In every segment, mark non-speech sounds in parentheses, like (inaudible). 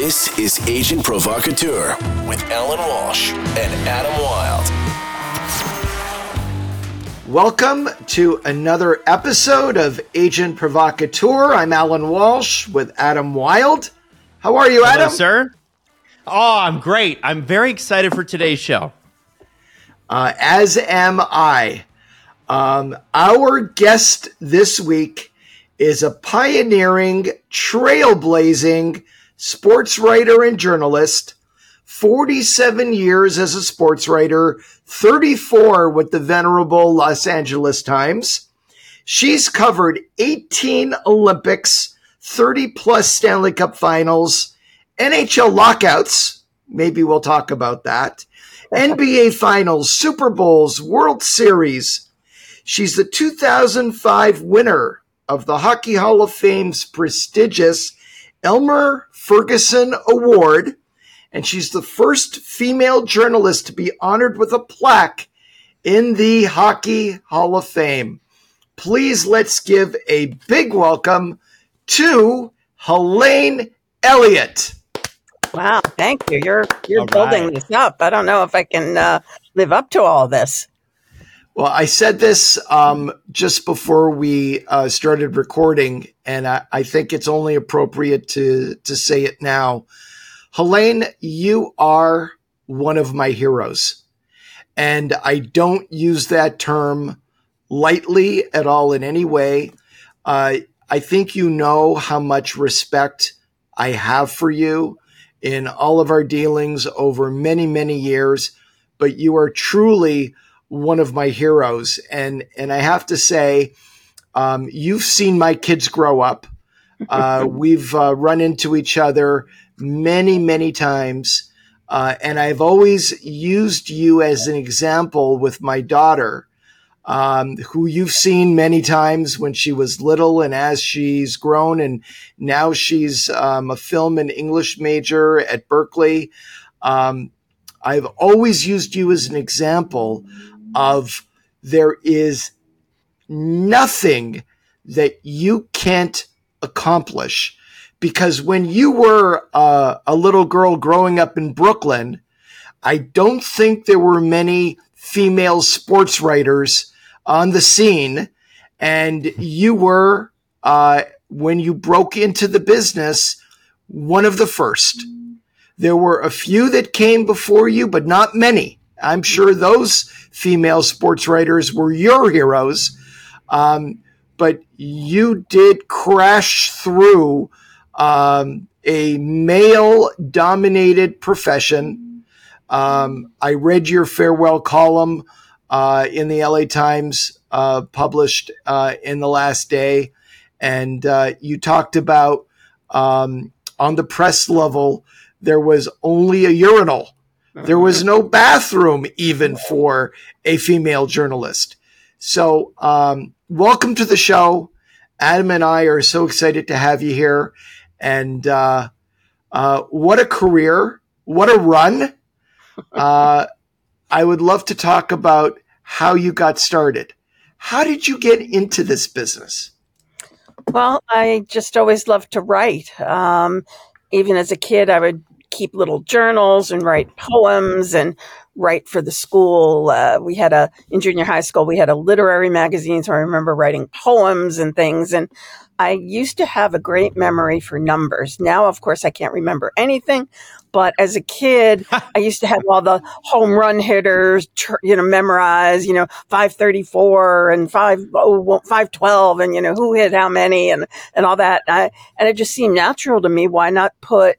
This is Agent Provocateur with Allan Walsh and Adam Wylde. Welcome to another episode of Agent Provocateur. I'm Allan Walsh with Adam Wylde. How are you, Adam? Hello, sir. Oh, I'm great. I'm very excited for today's show. Uh, as am I. Um, our guest this week is a pioneering, trailblazing sports writer and journalist. 47 years as a sports writer, 34 with the venerable Los Angeles Times. She's covered 18 Olympics, 30 plus Stanley Cup finals, NHL lockouts. Maybe we'll talk about that. NBA finals, Super Bowls, World Series. She's the 2005 winner of the Hockey Hall of Fame's prestigious Elmer Ferguson Award, and she's the first female journalist to be honored with a plaque in the Hockey Hall of Fame. Please let's give a big welcome to Helene Elliott. Wow, thank you. You're you're All building right. this up. I don't know if I can uh, live up to all this. Well, I said this um, just before we uh, started recording, and I, I think it's only appropriate to to say it now. Helene, you are one of my heroes, and I don't use that term lightly at all in any way. Uh, I think you know how much respect I have for you in all of our dealings over many, many years, but you are truly one of my heroes. And, and I have to say, um, you've seen my kids grow up. Uh, (laughs) we've uh, run into each other many, many times. Uh, and I've always used you as an example with my daughter, um, who you've seen many times when she was little and as she's grown. And now she's um, a film and English major at Berkeley. Um, I've always used you as an example of there is nothing that you can't accomplish because when you were uh, a little girl growing up in Brooklyn, I don't think there were many female sports writers on the scene. And you were, uh, when you broke into the business, one of the first. There were a few that came before you, but not many. I'm sure those female sports writers were your heroes. Um, but you did crash through um, a male dominated profession. Um, I read your farewell column uh, in the LA Times, uh, published uh, in the last day. And uh, you talked about um, on the press level, there was only a urinal. There was no bathroom even for a female journalist. So, um, welcome to the show. Adam and I are so excited to have you here. And uh, uh, what a career! What a run! Uh, I would love to talk about how you got started. How did you get into this business? Well, I just always loved to write. Um, even as a kid, I would keep little journals and write poems and write for the school. Uh, we had a in junior high school we had a literary magazine, so I remember writing poems and things. And I used to have a great memory for numbers. Now, of course, I can't remember anything. But as a kid, (laughs) I used to have all the home run hitters, you know, memorized, you know, 534 and 5, oh, 512 and, you know, who hit how many and, and all that. I, and it just seemed natural to me. Why not put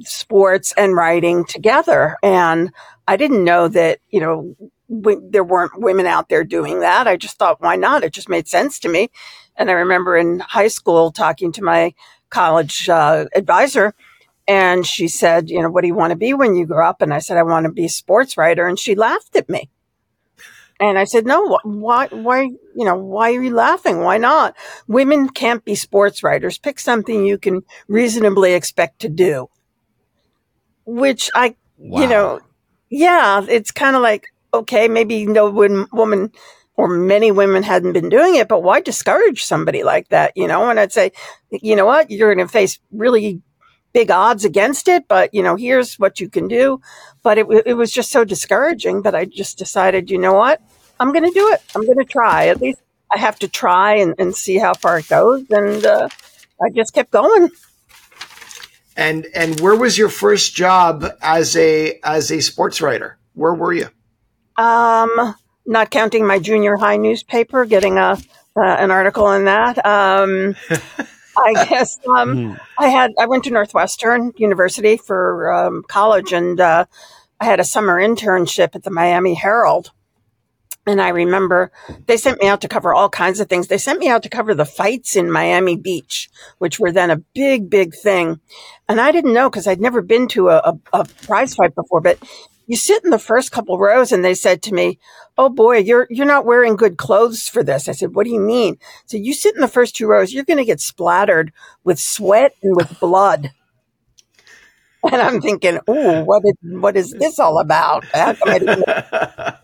sports and writing together? And I didn't know that, you know, w- there weren't women out there doing that. I just thought, why not? It just made sense to me. And I remember in high school talking to my college uh, advisor, and she said, You know, what do you want to be when you grow up? And I said, I want to be a sports writer. And she laughed at me. And I said, No, wh- why, why, you know, why are you laughing? Why not? Women can't be sports writers. Pick something you can reasonably expect to do. Which I, you know, yeah, it's kind of like, okay, maybe no wom- woman or many women hadn't been doing it, but why discourage somebody like that, you know? And I'd say, you know what? You're going to face really big odds against it, but you know, here's what you can do. But it, it was just so discouraging that I just decided, you know what? I'm going to do it. I'm going to try. At least I have to try and, and see how far it goes. And uh, I just kept going. And and where was your first job as a as a sports writer? Where were you? Um, not counting my junior high newspaper, getting a uh, an article in that. Um, (laughs) I guess um, mm. I had I went to Northwestern University for um, college, and uh, I had a summer internship at the Miami Herald. And I remember they sent me out to cover all kinds of things. They sent me out to cover the fights in Miami Beach, which were then a big, big thing. And I didn't know because I'd never been to a, a, a prize fight before, but you sit in the first couple rows and they said to me, Oh boy, you're, you're not wearing good clothes for this. I said, what do you mean? So you sit in the first two rows, you're going to get splattered with sweat and with blood. (laughs) And I'm thinking, oh, what is, what is this all about? (laughs) but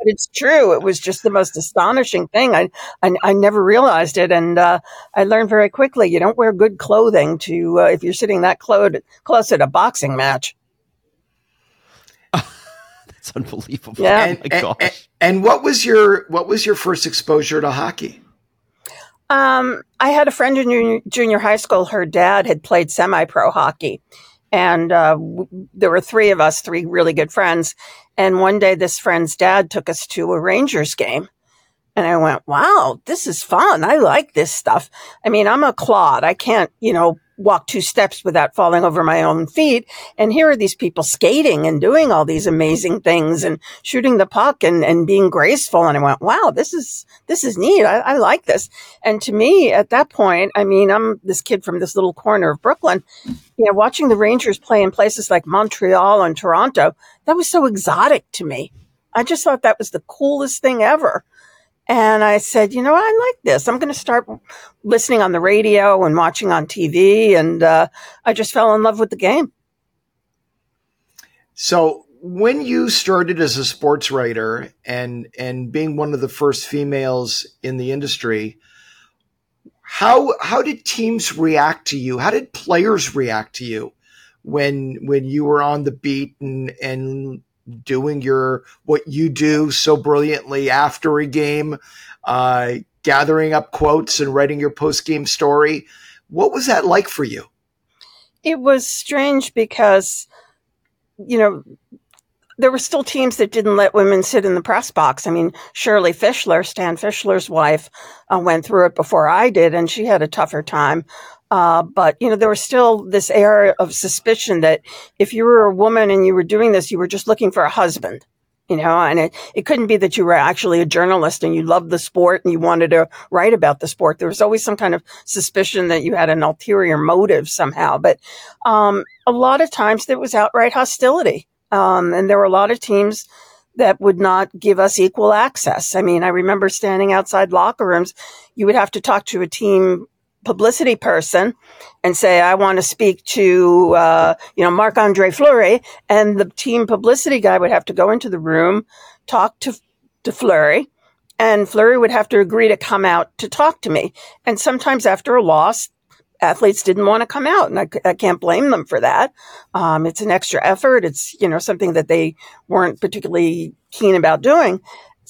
it's true. It was just the most astonishing thing. I, I, I never realized it. And, uh, I learned very quickly, you don't wear good clothing to, uh, if you're sitting that close, close at a boxing match. (laughs) That's unbelievable. Yeah. And, oh my gosh. And, and what was your, what was your first exposure to hockey? Um, I had a friend in junior high school. Her dad had played semi-pro hockey, and uh, w- there were three of us, three really good friends. And one day, this friend's dad took us to a Rangers game. And I went, wow, this is fun. I like this stuff. I mean, I'm a clod. I can't, you know, walk two steps without falling over my own feet. And here are these people skating and doing all these amazing things and shooting the puck and, and being graceful. And I went, wow, this is, this is neat. I, I like this. And to me at that point, I mean, I'm this kid from this little corner of Brooklyn, you know, watching the Rangers play in places like Montreal and Toronto. That was so exotic to me. I just thought that was the coolest thing ever. And I said, you know, I like this. I'm going to start listening on the radio and watching on TV. And uh, I just fell in love with the game. So when you started as a sports writer and and being one of the first females in the industry, how how did teams react to you? How did players react to you when when you were on the beat and and doing your what you do so brilliantly after a game, uh, gathering up quotes and writing your post game story. What was that like for you? It was strange because, you know, there were still teams that didn't let women sit in the press box. I mean, Shirley Fischler, Stan Fischler's wife, uh, went through it before I did, and she had a tougher time. Uh, but you know, there was still this air of suspicion that if you were a woman and you were doing this, you were just looking for a husband. You know, and it, it couldn't be that you were actually a journalist and you loved the sport and you wanted to write about the sport. There was always some kind of suspicion that you had an ulterior motive somehow. But um, a lot of times there was outright hostility. Um, and there were a lot of teams that would not give us equal access. I mean, I remember standing outside locker rooms. You would have to talk to a team publicity person and say, I want to speak to, uh, you know, Marc Andre Fleury. And the team publicity guy would have to go into the room, talk to, to Fleury, and Fleury would have to agree to come out to talk to me. And sometimes after a loss, athletes didn't want to come out and I, I can't blame them for that. Um, it's an extra effort. It's, you know, something that they weren't particularly keen about doing.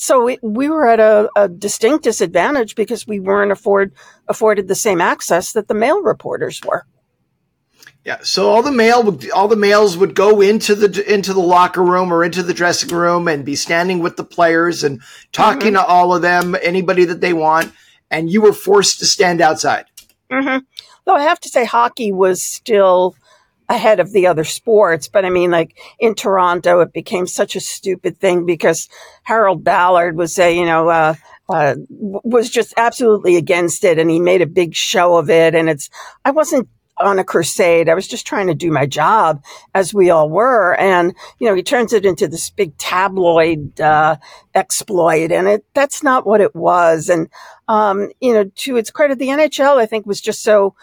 So it, we were at a, a, distinct disadvantage because we weren't afford, afforded the same access that the male reporters were. Yeah, so all the male, all the males would go into the into the locker room or into the dressing room and be standing with the players and talking mm-hmm. to all of them, anybody that they want, and you were forced to stand outside. Mm-hmm. Though I have to say, hockey was still ahead of the other sports. But I mean, like in Toronto, it became such a stupid thing because Harold Ballard was a, you know, uh, uh, was just absolutely against it and he made a big show of it. And it's, I wasn't on a crusade. I was just trying to do my job as we all were. And, you know, he turns it into this big tabloid, uh, exploit and it, that's not what it was. And, um, you know, to its credit, the NHL, I think was just so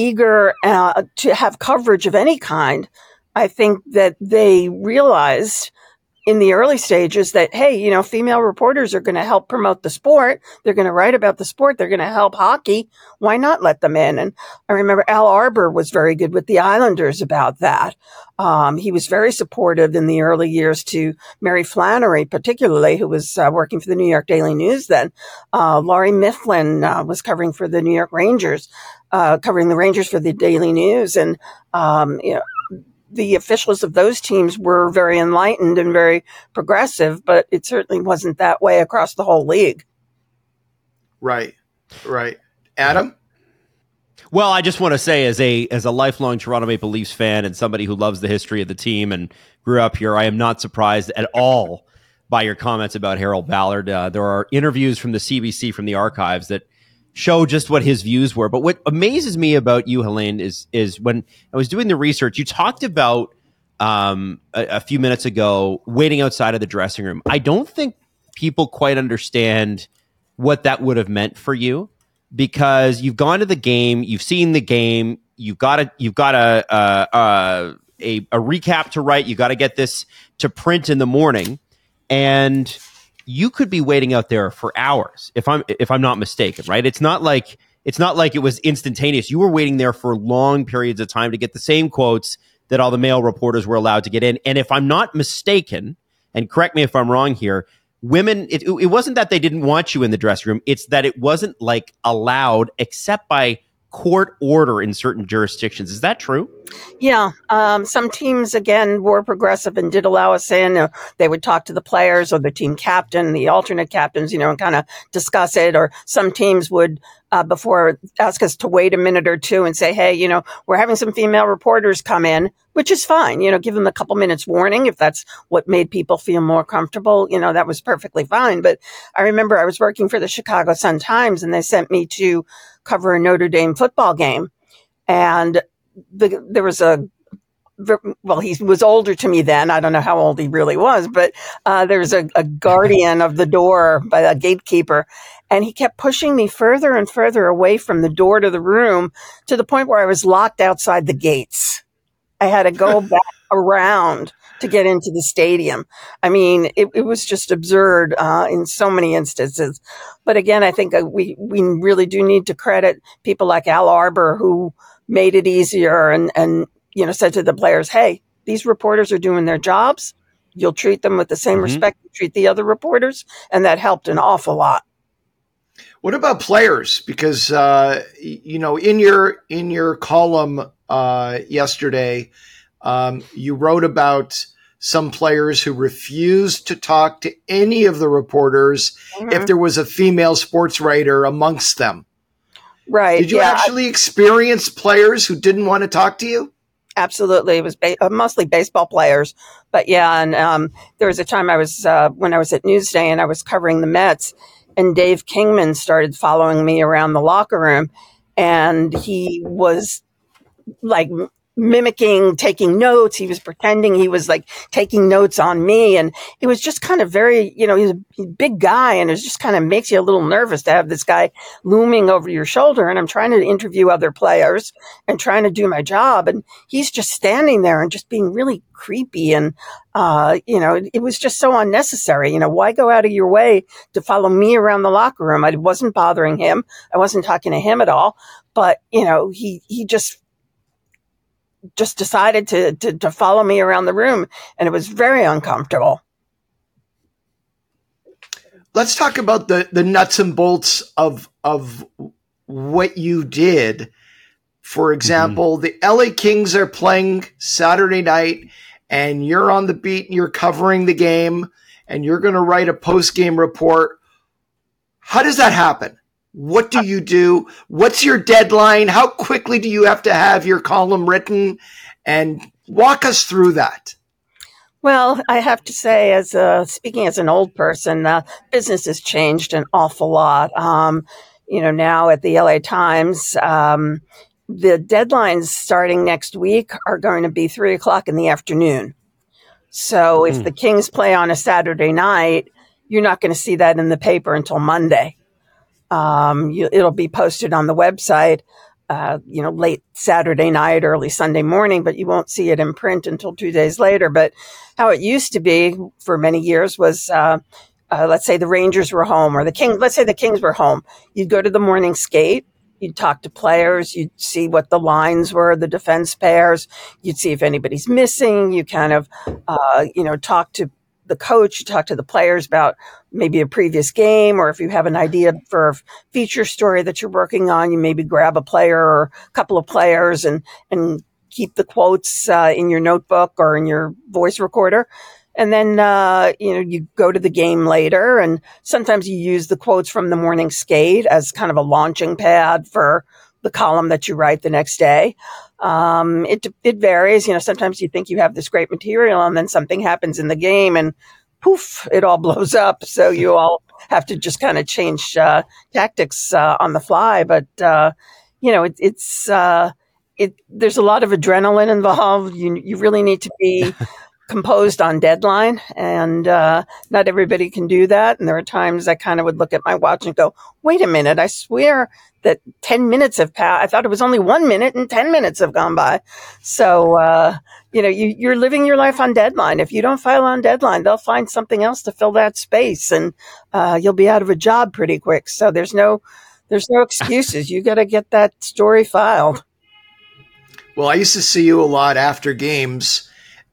eager uh, to have coverage of any kind, I think that they realized in the early stages that, hey, you know, female reporters are going to help promote the sport. They're going to write about the sport. They're going to help hockey. Why not let them in? And I remember Al Arbour was very good with the Islanders about that. Um, he was very supportive in the early years to Mary Flannery, particularly, who was uh, working for the New York Daily News then. Uh, Lawrie Mifflin uh, was covering for the New York Rangers, uh, covering the Rangers for the Daily News. And, um, you know, the officials of those teams were very enlightened and very progressive, but it certainly wasn't that way across the whole league. Right, right. Adam? Well, I just want to say, as a as a lifelong Toronto Maple Leafs fan and somebody who loves the history of the team and grew up here, I am not surprised at all by your comments about Harold Ballard. Uh, there are interviews from the CBC from the archives that show just what his views were. But what amazes me about you, Helene, is is when I was doing the research, you talked about um, a, a few minutes ago waiting outside of the dressing room. I don't think people quite understand what that would have meant for you because you've gone to the game, you've seen the game, you've got a you've got a a, a, a, recap to write, you got to get this to print in the morning, and you could be waiting out there for hours if I'm if I'm not mistaken, right? It's not like it's not like it was instantaneous. You were waiting there for long periods of time to get the same quotes that all the male reporters were allowed to get in. And if I'm not mistaken, and correct me if I'm wrong here, women it, it wasn't that they didn't want you in the dress room, it's that it wasn't like allowed except by court order in certain jurisdictions. Is that true? Yeah. Um, some teams, again, were progressive and did allow us in. Uh, they would talk to the players or the team captain, the alternate captains, you know, and kind of discuss it. Or some teams would, uh, before ask us to wait a minute or two and say, Hey, you know, we're having some female reporters come in, which is fine. You know, give them a couple minutes warning if that's what made people feel more comfortable. You know, that was perfectly fine. But I remember I was working for the Chicago Sun Times and they sent me to cover a Notre Dame football game. And the, there was a well, he was older to me then. I don't know how old he really was, but uh, there was a, a, guardian of the door by a gatekeeper, and he kept pushing me further and further away from the door to the room to the point where I was locked outside the gates. I had to go (laughs) back around to get into the stadium. I mean, it, it was just absurd uh, in so many instances. But again, I think uh, we we really do need to credit people like Al Arbour who made it easier and and you know said to the players, "Hey, these reporters are doing their jobs. You'll treat them with the same mm-hmm. respect you treat the other reporters," and that helped an awful lot. What about players? Because uh, you know, in your in your column uh, yesterday, um, you wrote about some players who refused to talk to any of the reporters mm-hmm. if there was a female sports writer amongst them. Right. Did you yeah, actually experience players who didn't want to talk to you? Absolutely. It was ba- uh, mostly baseball players. But yeah, and um, there was a time I was, uh, when I was at Newsday and I was covering the Mets, and Dave Kingman started following me around the locker room. And he was like mimicking taking notes. He was pretending he was like taking notes on me. And it was just kind of very, you know, he's a big guy and it just kind of makes you a little nervous to have this guy looming over your shoulder. And I'm trying to interview other players and trying to do my job. And he's just standing there and just being really creepy. And, uh, you know, it, was just so unnecessary. You know, why go out of your way to follow me around the locker room? I wasn't bothering him. I wasn't talking to him at all. But, you know, he, he just just decided to, to, to follow me around the room and it was very uncomfortable. Let's talk about the, the nuts and bolts of, of what you did. For example, mm-hmm. the LA Kings are playing Saturday night and you're on the beat and you're covering the game and you're going to write a post game report. How does that happen? What do you do? What's your deadline? How quickly do you have to have your column written? And walk us through that. Well, I have to say, as a, speaking as an old person, uh, business has changed an awful lot. Um, you know, now at the LA Times, um, the deadlines starting next week are going to be three o'clock in the afternoon. So mm. if hmm. the Kings play on a Saturday night, you're not going to see that in the paper until Monday. Um, you, it'll be posted on the website uh, you know, late Saturday night, early Sunday morning, but you won't see it in print until two days later. But how it used to be for many years was, uh, uh, let's say the Rangers were home or the King, let's say the Kings were home. You'd go to the morning skate. You'd talk to players. You'd see what the lines were, the defense pairs. You'd see if anybody's missing. You kind of, uh, you know, talk to the coach, you talk to the players about maybe a previous game, or if you have an idea for a feature story that you're working on, you maybe grab a player or a couple of players and, and keep the quotes uh, in your notebook or in your voice recorder. And then, uh, you know, you go to the game later and sometimes you use the quotes from the morning skate as kind of a launching pad for the column that you write the next day. Um, it, it varies. You know, sometimes you think you have this great material and then something happens in the game and poof, it all (laughs) blows up. So you (laughs) all have to just kind of change, uh, tactics, uh, on the fly. But, uh, you know, it, it's, uh, it, there's a lot of adrenaline involved. You, you really need to be (laughs) composed on deadline and uh, not everybody can do that and there are times i kind of would look at my watch and go wait a minute i swear that 10 minutes have passed i thought it was only one minute and 10 minutes have gone by. So uh, you know you, you're living your life on deadline. If you don't file on deadline they'll find something else to fill that space and uh, you'll be out of a job pretty quick. So there's no there's no excuses. You got to get that story filed. Well i used to see you a lot after games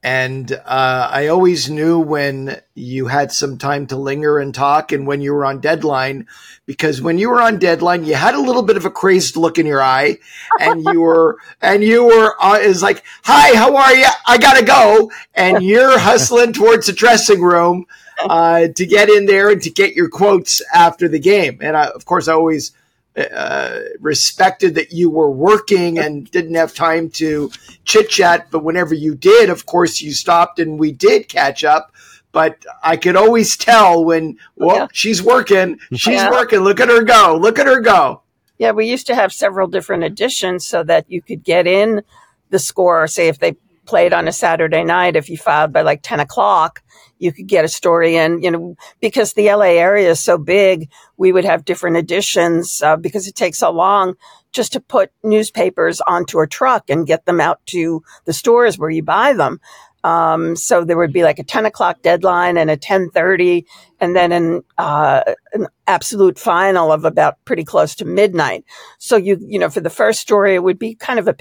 and uh, I always knew when you had some time to linger and talk and when you were on deadline, because when you were on deadline, you had a little bit of a crazed look in your eye and you were, (laughs) and you were, uh, is like, hi, how are you? I gotta go. And (laughs) you're hustling towards the dressing room, uh, to get in there and to get your quotes after the game. And I, of course, I always, uh, respected that you were working and didn't have time to chit chat. But whenever you did, of course, you stopped and we did catch up. But I could always tell when, well, yeah. she's working, she's yeah. working. Look at her go. Look at her go. Yeah, we used to have several different editions so that you could get in the score. Say if they played on a Saturday night, if you filed by like 10 o'clock, you could get a story in, you know, because the LA area is so big, we would have different editions uh, because it takes so long just to put newspapers onto a truck and get them out to the stores where you buy them. Um, so there would be like a 10 o'clock deadline and a 1030 and then an, uh, an absolute final of about pretty close to midnight. So you, you know, for the first story, it would be kind of a,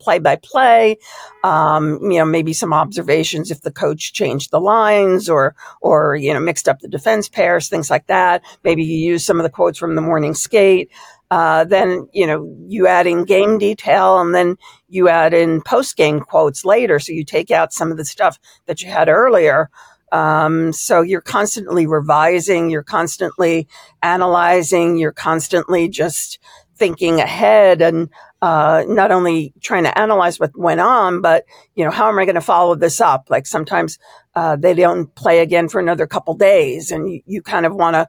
play by play, um, you know, maybe some observations if the coach changed the lines or, or, you know, mixed up the defense pairs, things like that. Maybe you use some of the quotes from the morning skate. Uh, then you know you add in game detail and then you add in post game quotes later. So you take out some of the stuff that you had earlier. Um, so you're constantly revising you're constantly analyzing you're constantly just thinking ahead and uh, not only trying to analyze what went on but you know how am i going to follow this up? Like sometimes uh, they don't play again for another couple days and you, you kind of want to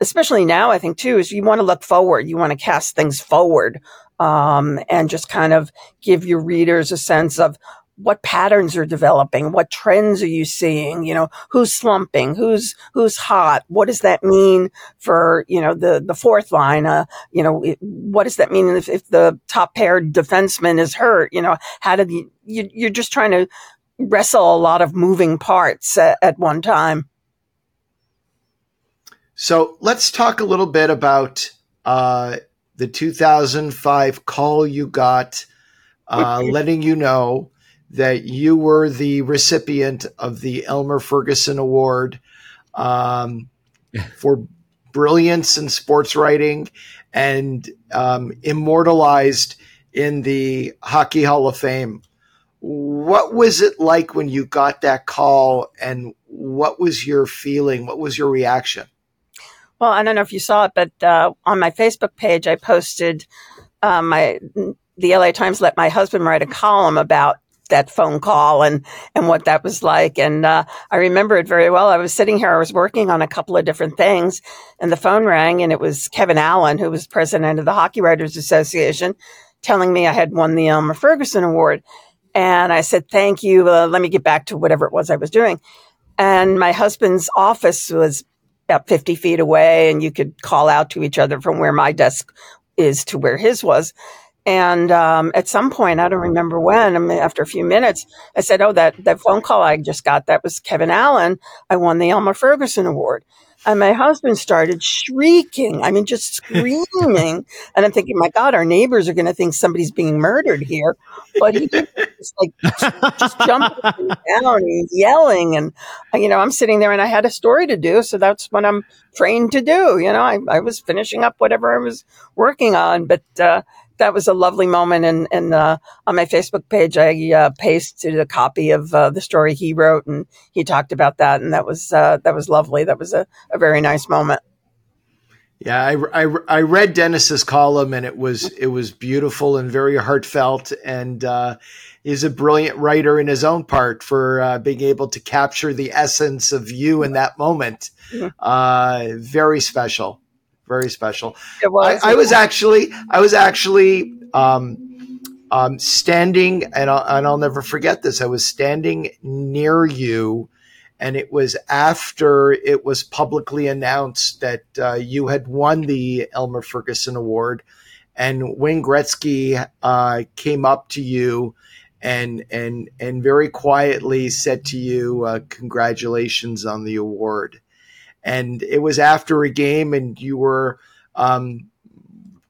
especially now, I think too, is you want to look forward. You want to cast things forward, um, and just kind of give your readers a sense of what patterns are developing, what trends are you seeing? You know, who's slumping, who's who's hot? What does that mean for you know the the fourth line? Uh, you know, what does that mean if, if the top pair defenseman is hurt? You know, how did you, you you're just trying to wrestle a lot of moving parts at, at one time. So let's talk a little bit about uh, the 2005 call you got, uh, letting you know that you were the recipient of the Elmer Ferguson Award um, (laughs) for brilliance in sports writing and um, immortalized in the Hockey Hall of Fame. What was it like when you got that call, and what was your feeling? What was your reaction? Well, I don't know if you saw it, but uh, on my Facebook page, I posted uh, my the LA Times let my husband write a column about that phone call and and what that was like. And uh, I remember it very well. I was sitting here, I was working on a couple of different things, and the phone rang, and it was Kevin Allen, who was president of the Hockey Writers Association, telling me I had won the Elmer Ferguson Award. And I said, "Thank you. Uh, let me get back to whatever it was I was doing." And my husband's office was about 50 feet away and you could call out to each other from where my desk is to where his was. And um, at some point, I don't remember when, I mean, after a few minutes, I said, Oh, that, that phone call I just got, that was Kevin Allen. I won the Elmer Ferguson Award. And my husband started shrieking. I mean, just (laughs) screaming. and I'm thinking, my God, our neighbors are going to think somebody's being murdered here. But he just like just jumping (laughs) down and yelling. And, you know, I'm sitting there and I had a story to do. So that's what I'm trained to do. You know, I, I was finishing up whatever I was working on. But, uh, that was a lovely moment. And, and uh, on my Facebook page, I uh, pasted a copy of uh, the story he wrote, and he talked about that, and that was uh, that was lovely. That was a, a very nice moment. Yeah, I, I, I, read Dennis's column, and it was it was beautiful and very heartfelt, and uh, he's a brilliant writer in his own part for uh, being able to capture the essence of you in that moment. Mm-hmm. very special very special. It was. I, I was actually, I was actually um, um, standing, and I'll, and I'll never forget this. I was standing near you, and it was after it was publicly announced that uh, you had won the Elmer Ferguson Award, and Wayne Gretzky uh, came up to you and and and very quietly said to you, uh, "Congratulations on the award." And it was after a game and you were um,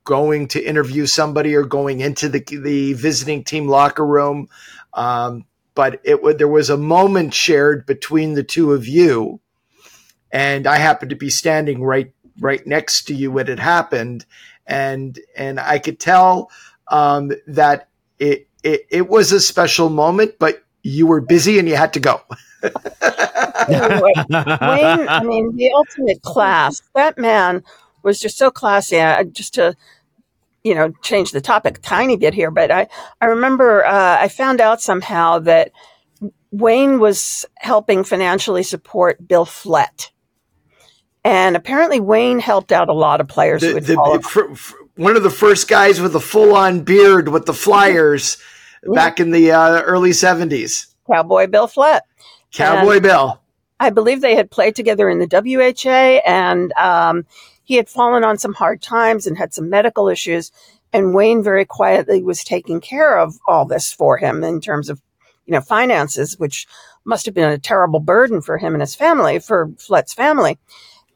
going to interview somebody or going into the, the visiting team locker room. Um, but it there was a moment shared between the two of you, and I happened to be standing right right next to you when it happened, and and I could tell um, that it, it it was a special moment, but you were busy and you had to go. (laughs) Wayne, I mean, the ultimate class. That man was just so classy. I, just to, you know, change the topic tiny bit here, but I, I remember uh, I found out somehow that Wayne was helping financially support Bill Flett. And apparently, Wayne helped out a lot of players. The, the, for, for one of the first guys with a full-on beard with the Flyers yeah. back in the uh, early '70s. Cowboy Bill Flett. Cowboy and Bill. I believe they had played together in the WHA, and um, he had fallen on some hard times and had some medical issues. And Wayne very quietly was taking care of all this for him in terms of, you know, finances, which must have been a terrible burden for him and his family, for Flett's family.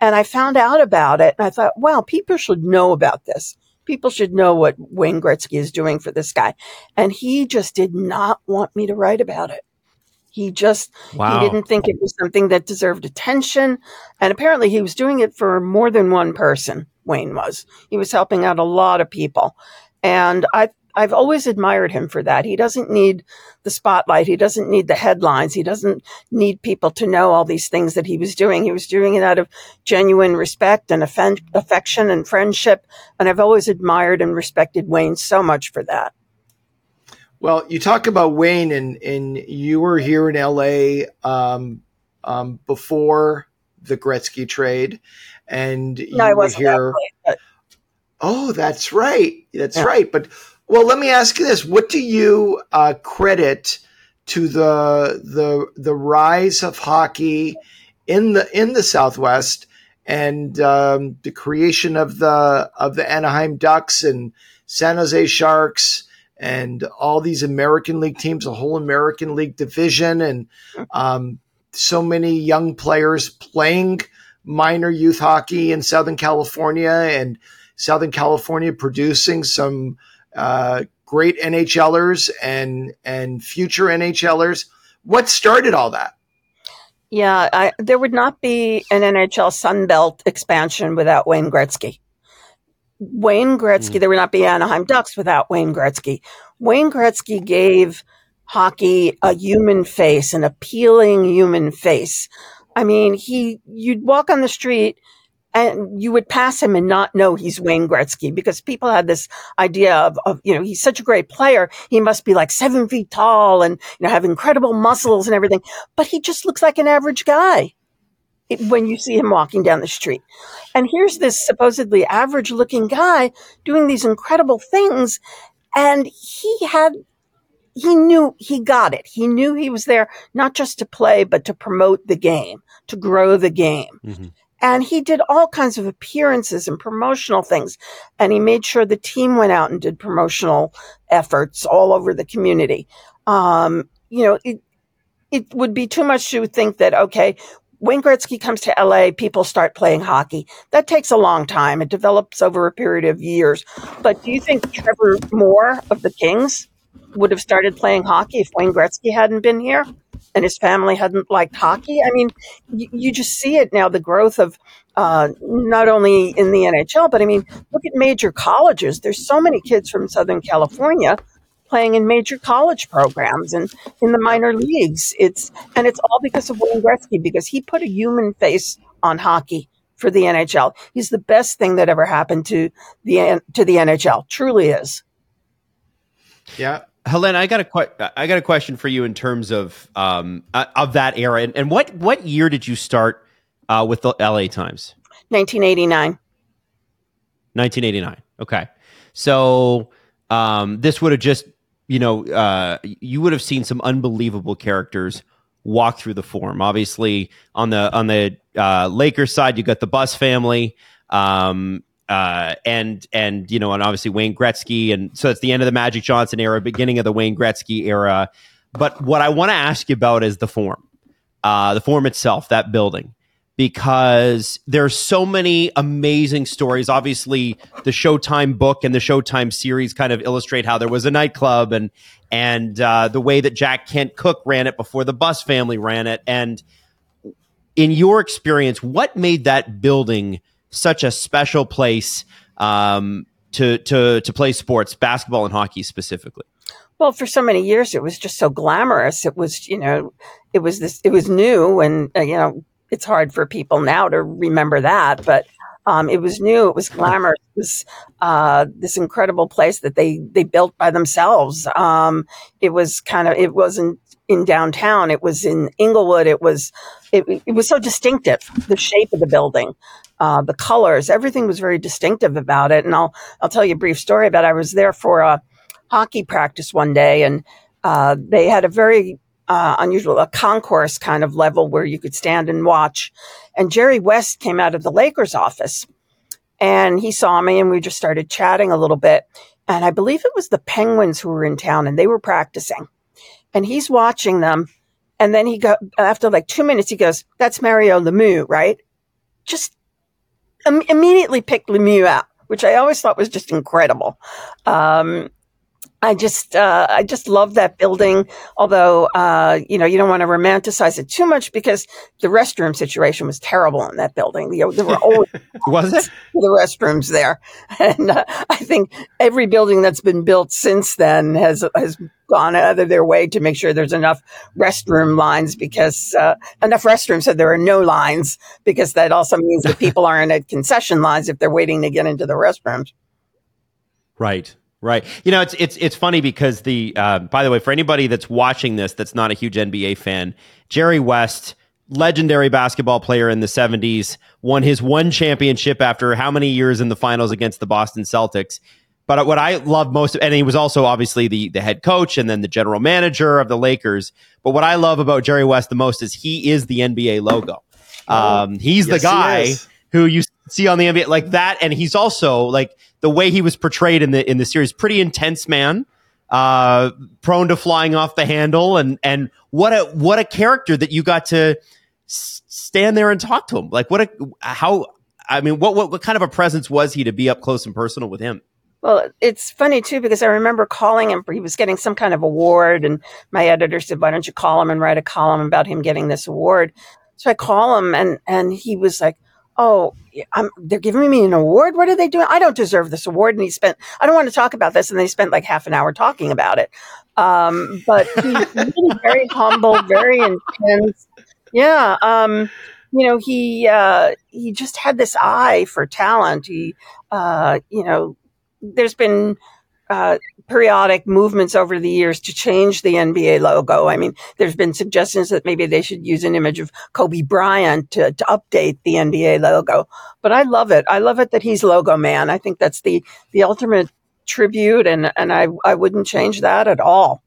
And I found out about it and I thought, well, people should know about this. People should know what Wayne Gretzky is doing for this guy. And he just did not want me to write about it. He just wow. he didn't think it was something that deserved attention, and apparently he was doing it for more than one person. Wayne was. He was helping out a lot of people, and I I've always admired him for that. He doesn't need the spotlight. He doesn't need the headlines. He doesn't need people to know all these things that he was doing. He was doing it out of genuine respect and affection and friendship. And I've always admired and respected Wayne so much for that. Well, you talk about Wayne, and and you were here in L.A. Um, um, before the Gretzky trade, and you no, were here. That oh, that's right. That's yeah. right. But well, let me ask you this: What do you uh, credit to the the the rise of hockey in the in the Southwest and um, the creation of the of the Anaheim Ducks and San Jose Sharks? And all these American League teams, a whole American League division, and um, so many young players playing minor youth hockey in Southern California, and Southern California producing some uh, great NHLers and and future NHLers. What started all that? Yeah, I, there would not be an NHL Sunbelt expansion without Wayne Gretzky. Wayne Gretzky, mm. there would not be Anaheim Ducks without Wayne Gretzky. Wayne Gretzky gave hockey a human face, an appealing human face. I mean, he, you'd walk on the street and you would pass him and not know he's Wayne Gretzky because people had this idea of, of, you know, he's such a great player. He must be like seven feet tall and, you know, have incredible muscles and everything, but he just looks like an average guy when you see him walking down the street. And here's this supposedly average looking guy doing these incredible things. And he had, he knew he got it. He knew he was there not just to play, but to promote the game, to grow the game. Mm-hmm. And he did all kinds of appearances and promotional things. And he made sure the team went out and did promotional efforts all over the community. Um, you know, it, it would be too much to think that, okay, Wayne Gretzky comes to LA, people start playing hockey. That takes a long time. It develops over a period of years. But do you think Trevor Moore of the Kings would have started playing hockey if Wayne Gretzky hadn't been here and his family hadn't liked hockey? I mean, you, you just see it now the growth of uh, not only in the NHL, but I mean, look at major colleges. There's so many kids from Southern California playing in major college programs and in the minor leagues. It's and it's all because of Wayne Gretzky because he put a human face on hockey for the NHL. He's the best thing that ever happened to the to the NHL. Truly is. Yeah. Helena, I got a que- I got a question for you in terms of um, uh, of that era, and, and, what what year did you start uh, with the LA Times? 1989. 1989. Okay, so um, this would have just you know, uh, you would have seen some unbelievable characters walk through the Forum. Obviously, on the on the uh, Lakers side, you got the Buss family, um, uh, and and you know, and obviously Wayne Gretzky, and so it's the end of the Magic Johnson era, beginning of the Wayne Gretzky era. But what I want to ask you about is the Forum, uh, the Forum itself, that building because there's so many amazing stories. Obviously, the Showtime book and the Showtime series kind of illustrate how there was a nightclub and and uh, the way that Jack Kent Cooke ran it before the Buss family ran it. And in your experience, what made that building such a special place um, to to to play sports, basketball and hockey specifically? Well, for so many years, it was just so glamorous. It was, you know, it was this, it was new, and uh, you know, it's hard for people now to remember that, but um, it was new. It was glamorous. It was uh, this incredible place that they they built by themselves. Um, it was kind of it wasn't in downtown. It was in Inglewood. It was it, it was so distinctive. The shape of the building, uh, the colors, everything was very distinctive about it. And I'll I'll tell you a brief story about. It. I was there for a hockey practice one day, and uh, they had a very uh, unusual, a concourse kind of level where you could stand and watch. And Jerry West came out of the Lakers office and he saw me and we just started chatting a little bit. And I believe it was the Penguins who were in town and they were practicing. And he's watching them. And then he got, after like two minutes, he goes, That's Mario Lemieux, right? Just Im- immediately picked Lemieux out, which I always thought was just incredible. Um, I just, uh, I just love that building. Although, uh, you know, you don't want to romanticize it too much because the restroom situation was terrible in that building. You know, there were always (laughs) was it (laughs) the restrooms there, and uh, I think every building that's been built since then has has gone out of their way to make sure there's enough restroom lines because uh, enough restrooms so there are no lines because that also means that (laughs) people aren't at concession lines if they're waiting to get into the restrooms. Right. Right. You know, it's it's it's funny because the uh, by the way, for anybody that's watching this that's not a huge NBA fan, Jerry West, legendary basketball player in the 70s, won his one championship after how many years in the finals against the Boston Celtics. But what I love most, and he was also obviously the the head coach and then the general manager of the Lakers. But what I love about Jerry West the most is he is the NBA logo. Oh, um, he's yes, the guy who you see on the NBA like that, and he's also like the way he was portrayed in the in the series, pretty intense man, uh, prone to flying off the handle, and and what a what a character that you got to s- stand there and talk to him. Like what a how I mean, what, what what kind of a presence was he to be up close and personal with him? Well, it's funny too because I remember calling him. He was getting some kind of award, and my editor said, "Why don't you call him and write a column about him getting this award?" So I call him, and and he was like, oh, I'm, they're giving me an award. What are they doing? I don't deserve this award. And he spent, I don't want to talk about this. And they spent like half an hour talking about it. Um, but he's really very humble, very intense. Yeah. Um, you know, he, uh, he just had this eye for talent. He, uh, you know, there's been, uh, periodic movements over the years to change the NBA logo. I mean, there's been suggestions that maybe they should use an image of Kobe Bryant to, to update the NBA logo. But I love it. I love it that he's logo man. I think that's the, the ultimate tribute and, and I, I wouldn't change that at all.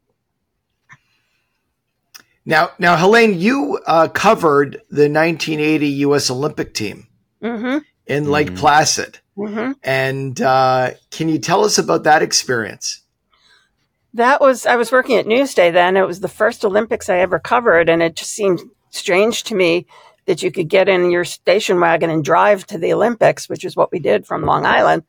Now, now, Helene, you uh, covered the 1980 U.S. Olympic team. Mm-hmm. in Lake Mhm. Placid. Mm-hmm. And uh, can you tell us about that experience? That was I was working at Newsday then. It was the first Olympics I ever covered, and it just seemed strange to me that you could get in your station wagon and drive to the Olympics, which is what we did from Long Island.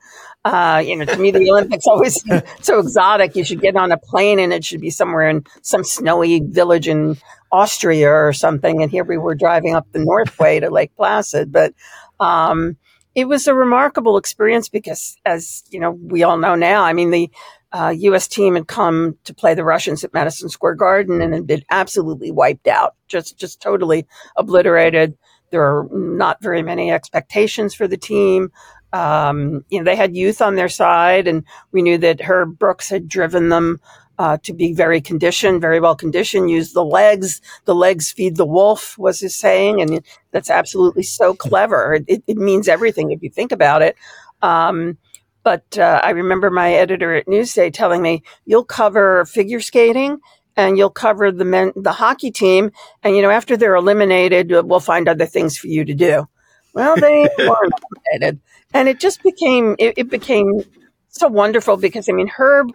Uh, you know, to me, the (laughs) Olympics always so exotic. You should get on a plane, and it should be somewhere in some snowy village in Austria or something. And here we were driving up the Northway to Lake Placid, but um, it was a remarkable experience because, as you know, we all know now. I mean, the uh, U.S. team had come to play the Russians at Madison Square Garden and had been absolutely wiped out, just just totally obliterated. There are not very many expectations for the team. Um, you know, they had youth on their side, and we knew that Herb Brooks had driven them uh, to be very conditioned, very well conditioned. Use the legs. The legs feed the wolf was his saying, and that's absolutely so (laughs) clever. It, it means everything if you think about it. Um, but uh, I remember my editor at Newsday telling me, "You'll cover figure skating." And you'll cover the men, the hockey team, and you know after they're eliminated, we'll find other things for you to do. Well, they (laughs) weren't eliminated, and it just became it, it became so wonderful because I mean Herb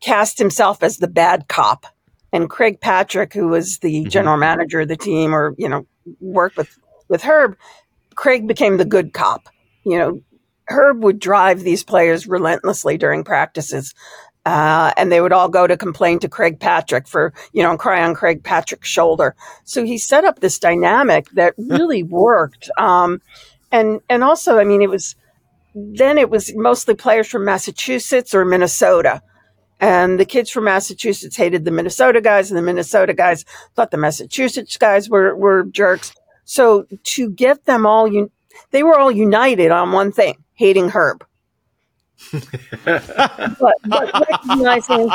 cast himself as the bad cop, and Craig Patrick, who was the Mhm. general manager of the team, or you know worked with with Herb, Craig became the good cop. You know, Herb would drive these players relentlessly during practices. Uh, and they would all go to complain to Craig Patrick for, you know, and cry on Craig Patrick's shoulder. So he set up this dynamic that (laughs) really worked. Um, and, and also, I mean, it was, then it was mostly players from Massachusetts or Minnesota. And the kids from Massachusetts hated the Minnesota guys, and the Minnesota guys thought the Massachusetts guys were, were jerks. So to get them all, un- they were all united on one thing hating Herb. but, but recognizing,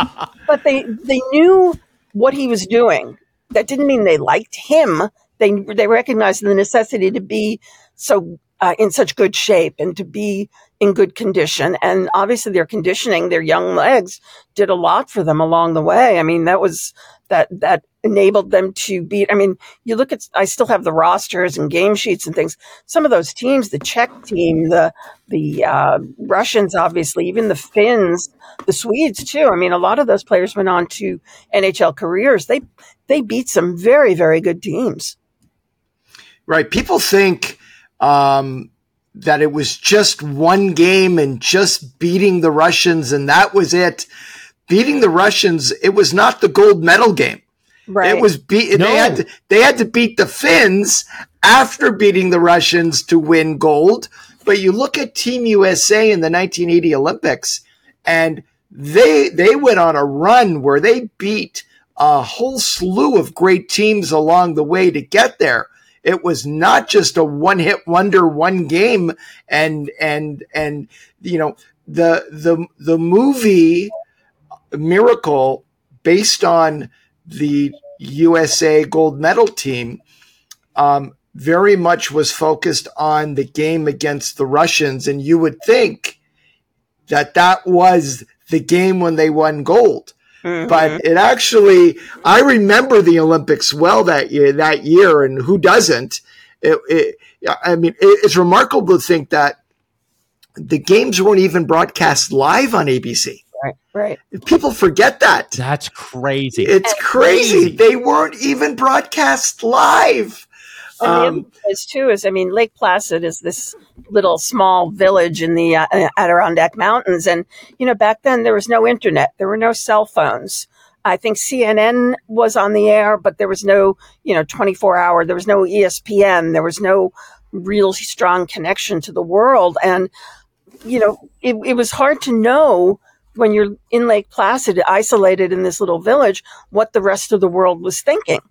but they they knew what he was doing. That didn't mean they liked him. They they recognized the necessity to be so uh, in such good shape and to be in good condition. And obviously, their conditioning, their young legs, did a lot for them along the way. I mean, that was that that enabled them to beat. I mean, you look at. I still have the rosters and game sheets and things. Some of those teams, the Czech team, the the uh, Russians, obviously, even the Finns, the Swedes too. I mean, a lot of those players went on to NHL careers. They they beat some very very good teams. Right. People think um, that it was just one game and just beating the Russians and that was it. Beating the Russians, it was not the gold medal game. Right. It was beat. No. They had to, they had to beat the Finns after beating the Russians to win gold. But you look at Team USA in the 1980 Olympics, and they they went on a run where they beat a whole slew of great teams along the way to get there. It was not just a one hit wonder, one game, and and and you know the the the movie Miracle based on the USA gold medal team um, very much was focused on the game against the Russians, and you would think that that was the game when they won gold. Mhm. But it actually, I remember the Olympics well that year. That year, and who doesn't? It, it, I mean, it, it's remarkable to think that the games weren't even broadcast live on ABC. Right. Right. People forget that. That's crazy. It's crazy. crazy. They weren't even broadcast live. And the Um, other thing is too is I mean Lake Placid is this little small village in the uh, Adirondack Mountains, and you know back then there was no internet, there were no cell phones. I think CNN was on the air, but there was no you know 24 hour. There was no ESPN. There was no real strong connection to the world, and you know it, it was hard to know when you're in Lake Placid, isolated in this little village, what the rest of the world was thinking.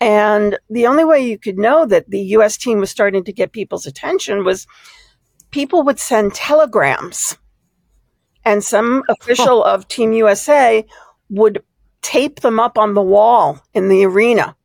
And the only way you could know that the US team was starting to get people's attention was people would send telegrams. And some (laughs) official of Team USA would tape them up on the wall in the arena.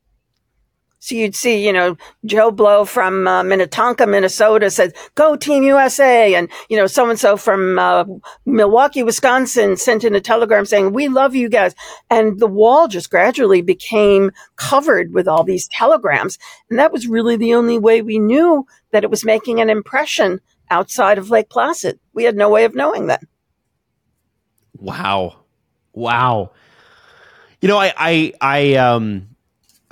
So you'd see, you know, Joe Blow from uh, Minnetonka, Minnesota said, go Team USA. And, you know, so and so from uh, Milwaukee, Wisconsin sent in a telegram saying, we love you guys. And the wall just gradually became covered with all these telegrams. And that was really the only way we knew that it was making an impression outside of Lake Placid. We had no way of knowing that. Wow. Wow. You know, I, I, I, um,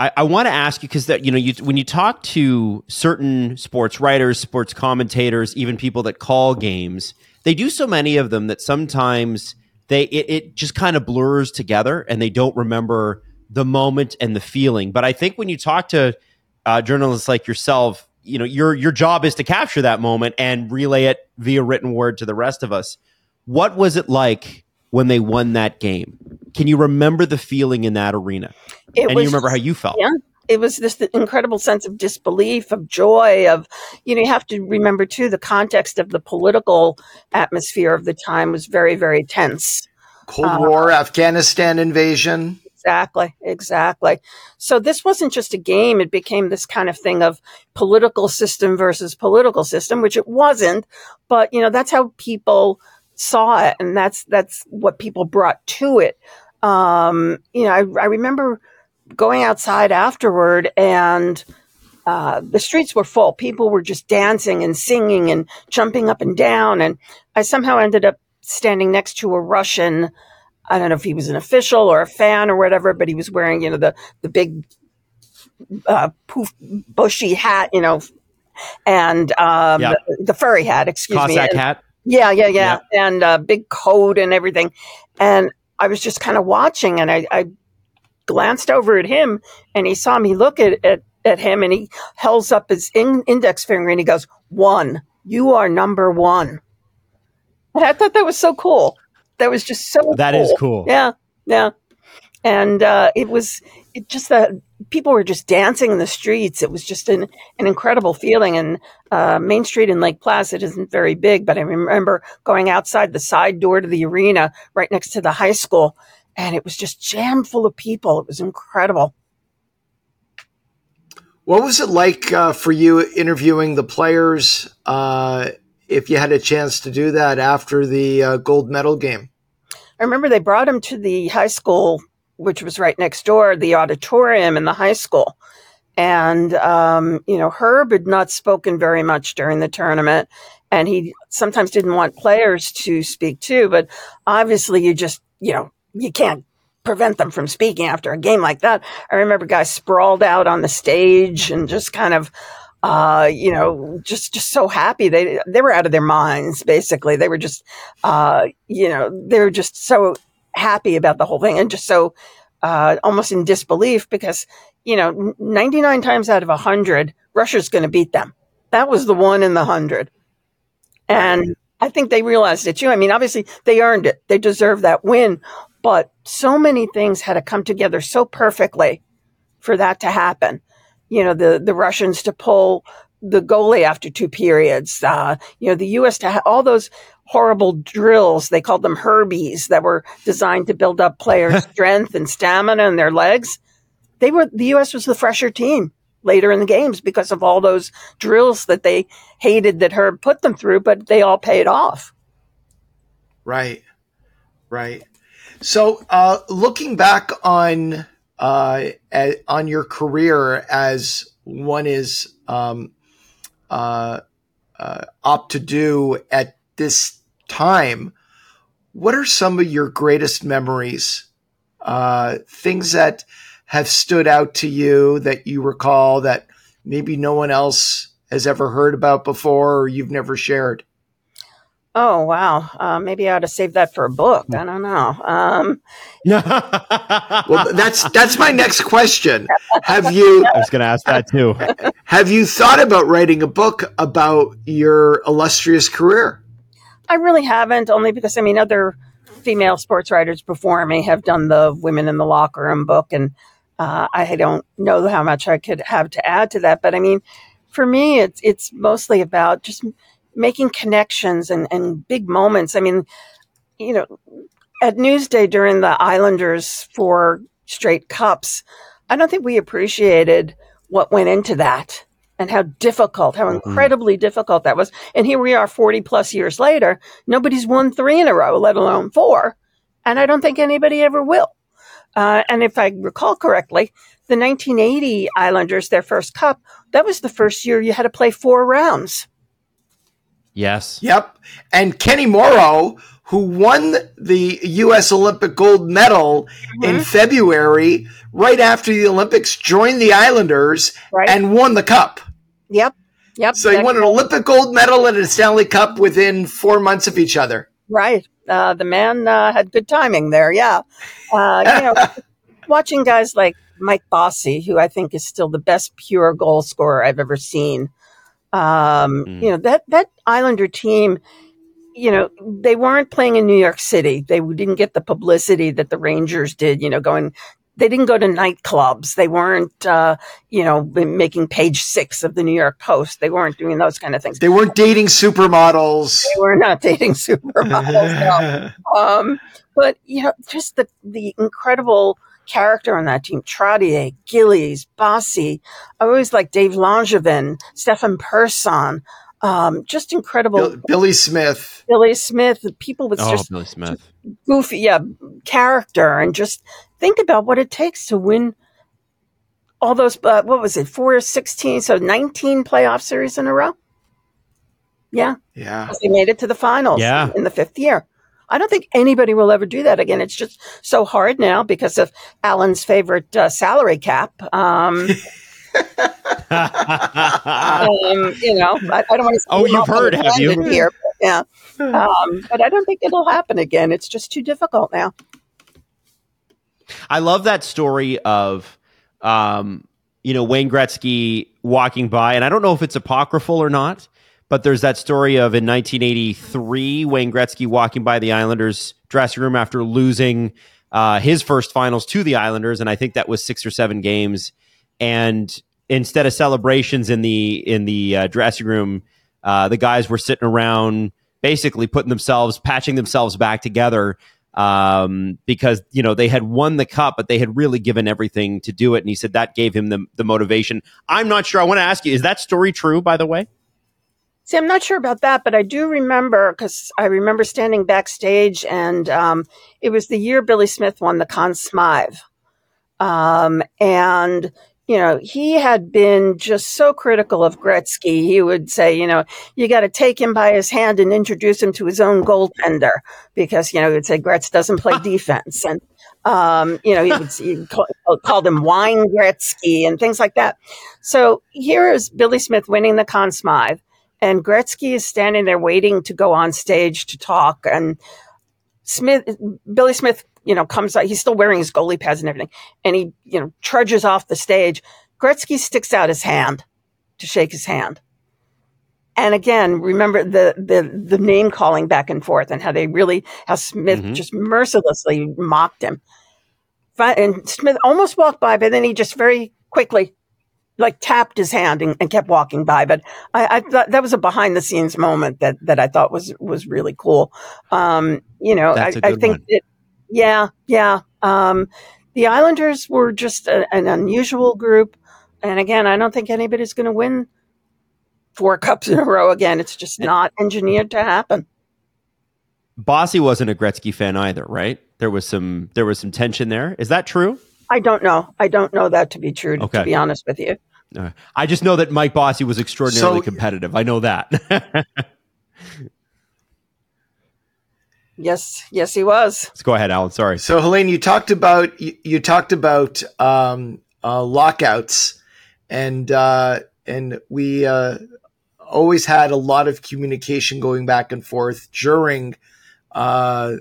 I, I want to ask you because that you know you when you talk to certain sports writers, sports commentators, even people that call games, they do so many of them that sometimes they it, it just kind of blurs together and they don't remember the moment and the feeling. But I think when you talk to uh, journalists like yourself, you know your your job is to capture that moment and relay it via written word to the rest of us. What was it like when they won that game? Can you remember the feeling in that arena? It and was, you remember how you felt? Yeah. It was this incredible sense of disbelief, of joy, of, you know, you have to remember too, the context of the political atmosphere of the time was very, very tense. Cold uh, War, Afghanistan invasion. Exactly, exactly. So this wasn't just a game. It became this kind of thing of political system versus political system, which it wasn't. But, you know, that's how people saw it. And that's, that's what people brought to it. Um, you know, I, I remember going outside afterward and uh, the streets were full. People were just dancing and singing and jumping up and down. And I somehow ended up standing next to a Russian. I don't know if he was an official or a fan or whatever, but he was wearing, you know, the, the big uh, poof, bushy hat, you know, and um, yep. the, the, furry hat, excuse Cossack me. Cossack hat? Yeah, yeah, yeah. Yep. And a uh, big coat and everything. And I was just kind of watching and I, I glanced over at him and he saw me look at, at, at him and he held up his in, index finger and he goes, one, you are number one. And I thought that was so cool. That was just so That cool. is cool. Yeah. Yeah. And uh, it was it just that people were just dancing in the streets. It was just an, an incredible feeling. And uh, Main Street in Lake Placid isn't very big, but I remember going outside the side door to the arena right next to the high school and it was just jam full of people. It was incredible. What was it like uh, for you interviewing the players? Uh, if you had a chance to do that after the uh, gold medal game, I remember they brought him to the high school, which was right next door, the auditorium in the high school. And, um, you know, Herb had not spoken very much during the tournament and he sometimes didn't want players to speak too, but obviously you just, you know, you can't prevent them from speaking after a game like that. I remember guys sprawled out on the stage and just kind of, uh, you know, just, just so happy. They, they were out of their minds, basically. They were just, uh, you know, they were just so happy about the whole thing and just so, uh, almost in disbelief because, you know, 99 times out of 100, Russia's going to beat them. That was the one in the 100. And I think they realized it too. I mean, obviously they earned it. They deserve that win. But so many things had to come together so perfectly for that to happen. You know, the, the Russians to pull the goalie after two periods, uh, you know, the U.S. to have all those horrible drills. They called them Herbies that were designed to build up players' (laughs) strength and stamina in their legs. They were, the U.S. was the fresher team later in the games because of all those drills that they hated that Herb put them through, but they all paid off. Right. Right. So, uh, looking back on uh, at, on your career as one is um, uh, uh, opt to do at this time, what are some of your greatest memories? Uh, things that have stood out to you that you recall that maybe no one else has ever heard about before or you've never shared? Oh wow! Uh, maybe I ought to save that for a book. I don't know. Um, (laughs) well, that's that's my next question. Have you? (laughs) I was going to ask that too. (laughs) Have you thought about writing a book about your illustrious career? I really haven't. Only because I mean, other female sports writers before me have done the "Women in the Locker Room" book, and uh, I don't know how much I could have to add to that. But I mean, for me, it's it's mostly about just making connections and, and big moments. I mean, you know, at Newsday during the Islanders four straight cups, I don't think we appreciated what went into that and how difficult, how incredibly difficult that was. And here we are 40 plus years later. Nobody's won three in a row, let alone four. And I don't think anybody ever will. Uh, and if I recall correctly, the 1980 Islanders, their first cup, that was the first year you had to play four rounds. Yes. Yep. And Kenny Morrow, who won the U.S. Olympic gold medal in February, right after the Olympics, joined the Islanders Right. and won the cup. Yep. Yep. So he won an Olympic gold medal and a Stanley Cup within four months of each other. Right. Uh, the man uh, had good timing there. Yeah. Uh, you know, (laughs) watching guys like Mike Bossy, who I think is still the best pure goal scorer I've ever seen. Um, Mm. You know that that Islander team. You know they weren't playing in New York City. They didn't get the publicity that the Rangers did. You know, going. They didn't go to nightclubs. They weren't, uh, you know, making page six of the New York Post. They weren't doing those kind of things. They weren't dating supermodels. They were not dating (laughs) supermodels. no (laughs) um, but you know, just the the incredible character on that team: Trottier, Gillies, Bossy. I always like Dave Langevin, Stefan Persson. Um, just incredible. Bill- Billy Smith. Billy Smith, people with Oh, just Billy Smith. goofy, yeah, character, and just think about what it takes to win all those. Uh, what was it? Four, sixteen, so nineteen playoff series in a row. Yeah, Yeah. because they made it to the finals Yeah. in the fifth year. I don't think anybody will ever do that again. It's just so hard now because of Alan's favorite uh, salary cap. Um, (laughs) um, you know, I, I don't want to. Oh, you've heard, have you? Here, but yeah, um, but I don't think it'll happen again. It's just too difficult now. I love that story of, um, you know, Wayne Gretzky walking by, and I don't know if it's apocryphal or not, but there's that story of in 1983, Wayne Gretzky walking by the Islanders dressing room after losing uh, his first finals to the Islanders, and I think that was six or seven games. And instead of celebrations in the in the uh, dressing room, uh, the guys were sitting around, basically putting themselves, patching themselves back together um, because you know they had won the cup, but they had really given everything to do it. And he said that gave him the the motivation. I'm not sure. I want to ask you: Is that story true? By the way, See, I'm not sure about that, but I do remember because I remember standing backstage, and um, it was the year Billy Smith won the Conn Smythe, um, and you know he had been just so critical of Gretzky. He would say, you know, you got to take him by his hand and introduce him to his own goaltender because you know he'd say Gretz doesn't play (laughs) defense, and um, you know he would he call, called him Whine Gretzky and things like that. So here is Billy Smith winning the Conn Smythe and Gretzky is standing there waiting to go on stage to talk. And Smith, Billy Smith, you know, comes out. He's still wearing his goalie pads and everything, and he, you know, trudges off the stage. Gretzky sticks out his hand to shake his hand. And again, remember the the the name calling back and forth, and how they really how Smith Mhm. just mercilessly mocked him. And Smith almost walked by, but then he just very quickly like tapped his hand and, and kept walking by. But I, I thought that was a behind the scenes moment that that I thought was was really cool. Um, you know, I, I think it, yeah, yeah. Um, the Islanders were just a, an unusual group, and again, I don't think anybody's going to win four (laughs) cups in a row again. It's just not engineered to happen. Bossy wasn't a Gretzky fan either, right? There was some there was some tension there. Is that true? I don't know. I don't know that to be true. To Okay. be honest with you. Uh, I just know that Mike Bossy was extraordinarily So- competitive. I know that. (laughs) Yes, yes, he was. Let's go ahead, Alan. Sorry. So Helene, you talked about you, you talked about um, uh, lockouts, and uh, and we uh, always had a lot of communication going back and forth during uh,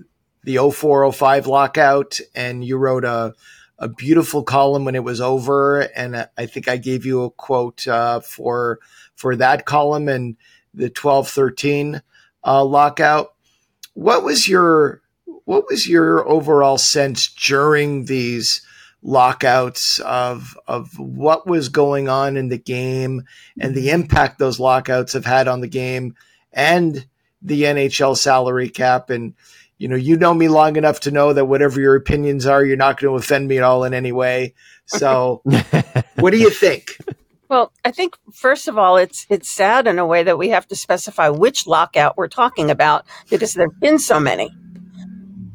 the 0405 lockout, and you wrote a a beautiful column when it was over, and I think I gave you a quote uh, for for that column and the 1213 uh, lockout. What was your what was your overall sense during these lockouts of of what was going on in the game and the impact those lockouts have had on the game and the NHL salary cap and you know you know me long enough to know that whatever your opinions are you're not going to offend me at all in any way so (laughs) what do you think Well, I think first of all, it's it's sad in a way that we have to specify which lockout we're talking about because there've been so many,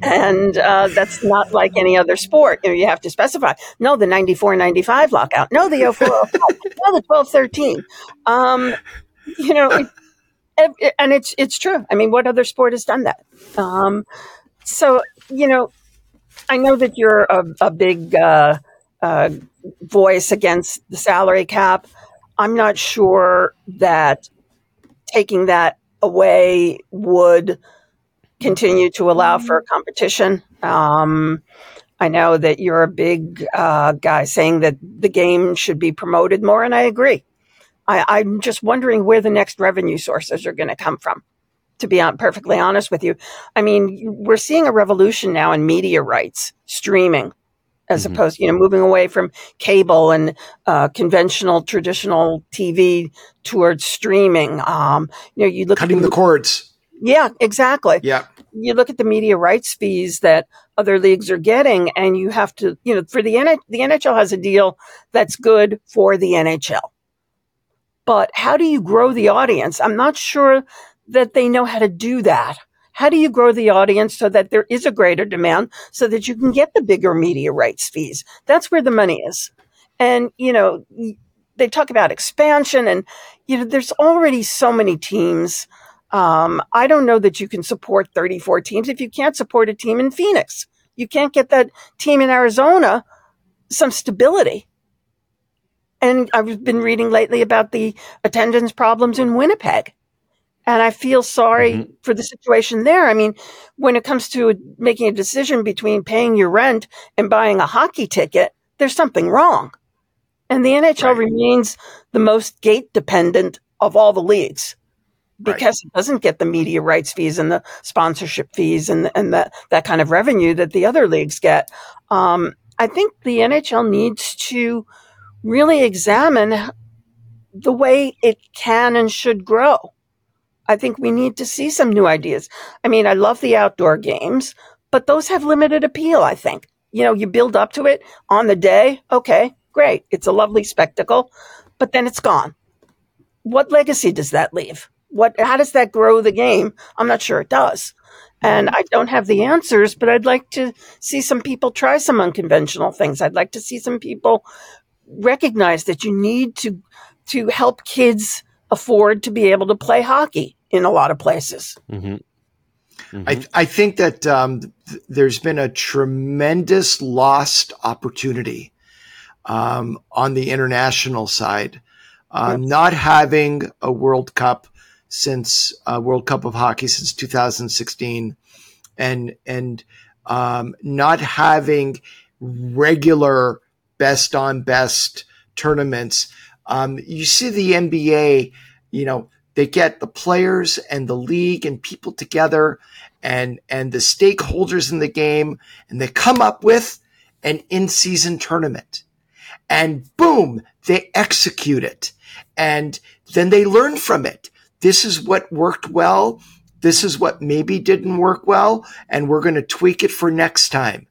and uh, that's not like any other sport. You know, you have to specify. No, the 94-95 lockout. No, the 04 (laughs) no, the 12-13. Um, you know, it, and it's it's true. I mean, what other sport has done that? Um, so you know, I know that you're a, a big. Uh, uh, voice against the salary cap. I'm not sure that taking that away would continue to allow for competition. Um, I know that you're a big uh, guy saying that the game should be promoted more, and I agree. I, am just wondering where the next revenue sources are going to come from. To be perfectly honest with you, I mean, we're seeing a revolution now in media rights, streaming as mm-hmm. opposed, you know, moving away from cable and uh, conventional traditional TV towards streaming. Um, you know, you look cutting the, the cords. Yeah, exactly. Yeah. You look at the media rights fees that other leagues are getting, and you have to, you know, for the N- the NHL has a deal that's good for the NHL. But how do you grow the audience? I'm not sure that they know how to do that. How do you grow the audience so that there is a greater demand so that you can get the bigger media rights fees? That's where the money is. And, you know, they talk about expansion and, you know, there's already so many teams. Um, I don't know that you can support 34 teams if you can't support a team in Phoenix. You can't get that team in Arizona some stability. And I've been reading lately about the attendance problems in Winnipeg. And I feel sorry mm-hmm. for the situation there. I mean, when it comes to making a decision between paying your rent and buying a hockey ticket, there's something wrong. And the NHL right. remains the most gate dependent of all the leagues because right. it doesn't get the media rights fees and the sponsorship fees and, and that, that kind of revenue that the other leagues get. Um, I think the NHL needs to really examine the way it can and should grow. I think we need to see some new ideas. I mean, I love the outdoor games, but those have limited appeal, I think. You know, you build up to it on the day. Okay, great. It's a lovely spectacle, but then it's gone. What legacy does that leave? What, how does that grow the game? I'm not sure it does. And I don't have the answers, but I'd like to see some people try some unconventional things. I'd like to see some people recognize that you need to, to help kids afford to be able to play hockey in a lot of places. Mm-hmm. Mm-hmm. I, I think that um, th- there's been a tremendous lost opportunity um, on the international side. Uh, yep. Not having a World Cup since uh, World Cup of Hockey since 2016, and and um, not having regular best on best tournaments. Um, you see the NBA, you know, they get the players and the league and people together and, and the stakeholders in the game and they come up with an in-season tournament and boom, they execute it and then they learn from it. This is what worked well. This is what maybe didn't work well. And we're going to tweak it for next time.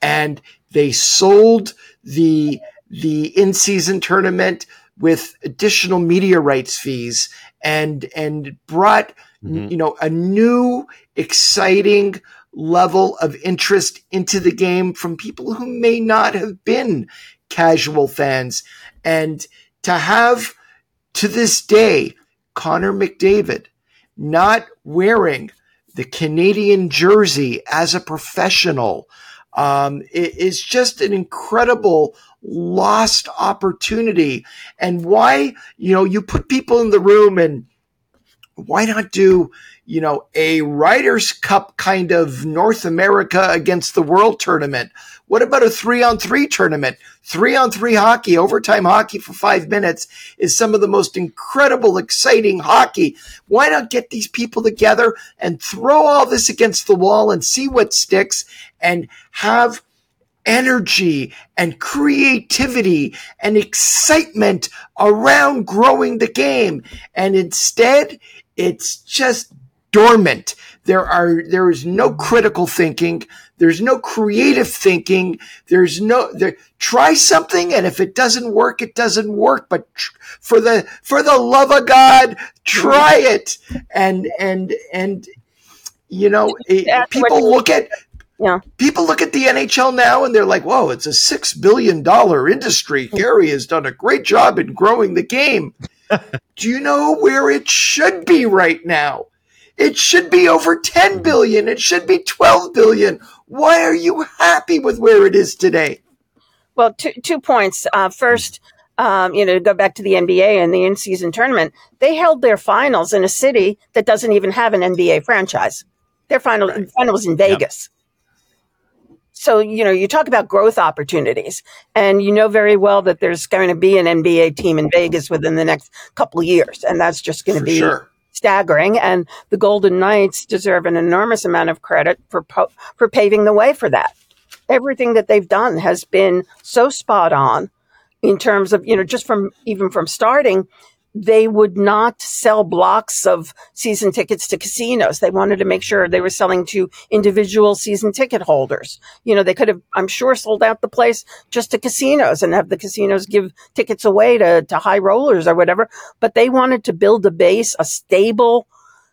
And they sold the, the in-season tournament with additional media rights fees and and brought mm-hmm. you know a new exciting level of interest into the game from people who may not have been casual fans and to have to this day Connor McDavid not wearing the Canadian jersey as a professional um, it is just an incredible lost opportunity. And why, you know, you put people in the room and why not do, you know, a Ryder's Cup kind of North America against the world tournament? What about a three on three tournament? Three on three hockey, overtime hockey for five minutes is some of the most incredible, exciting hockey. Why not get these people together and throw all this against the wall and see what sticks and have energy and creativity and excitement around growing the game. And instead, it's just dormant. There are, there is no critical thinking. There's no creative thinking. There's no, there, try something. And if it doesn't work, it doesn't work. But tr- for the, for the love of God, try it. And, and, and, you know, it, people look at, yeah. People look at the NHL now and they're like, whoa, it's a $6 billion industry. Gary has done a great job in growing the game. Do you know where it should be right now? It should be over 10 billion. It should be 12 billion. Why are you happy with where it is today? Well, two, two points. Uh, first, um, you know, to go back to the NBA and the in season tournament, they held their finals in a city that doesn't even have an NBA franchise. Their final, right. final was in Vegas. Yep. So, you know, you talk about growth opportunities and you know very well that there's going to be an NBA team in Vegas within the next couple of years. And that's just going to be sure. staggering. And the Golden Knights deserve an enormous amount of credit for, po- for paving the way for that. Everything that they've done has been so spot on in terms of, you know, just from even from starting they would not sell blocks of season tickets to casinos. They wanted to make sure they were selling to individual season ticket holders. You know, they could have, I'm sure, sold out the place just to casinos and have the casinos give tickets away to, to high rollers or whatever. But they wanted to build a base, a stable,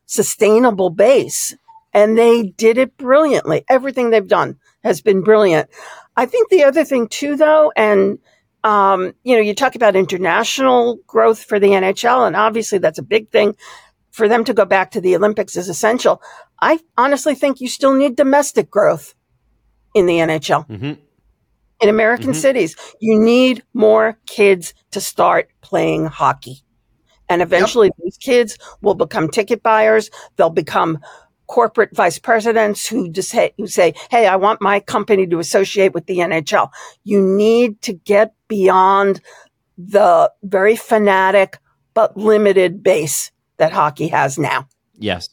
sustainable base. And they did it brilliantly. Everything they've done has been brilliant. I think the other thing too, though, and um, you know, you talk about international growth for the NHL, and obviously that's a big thing. For them to go back to the Olympics is essential. I honestly think you still need domestic growth in the NHL. Mm-hmm. In American mm-hmm. cities, you need more kids to start playing hockey. And eventually yep. these kids will become ticket buyers. They'll become corporate vice presidents who just say, who say, Hey, I want my company to associate with the NHL. You need to get beyond the very fanatic but limited base that hockey has now. Yes.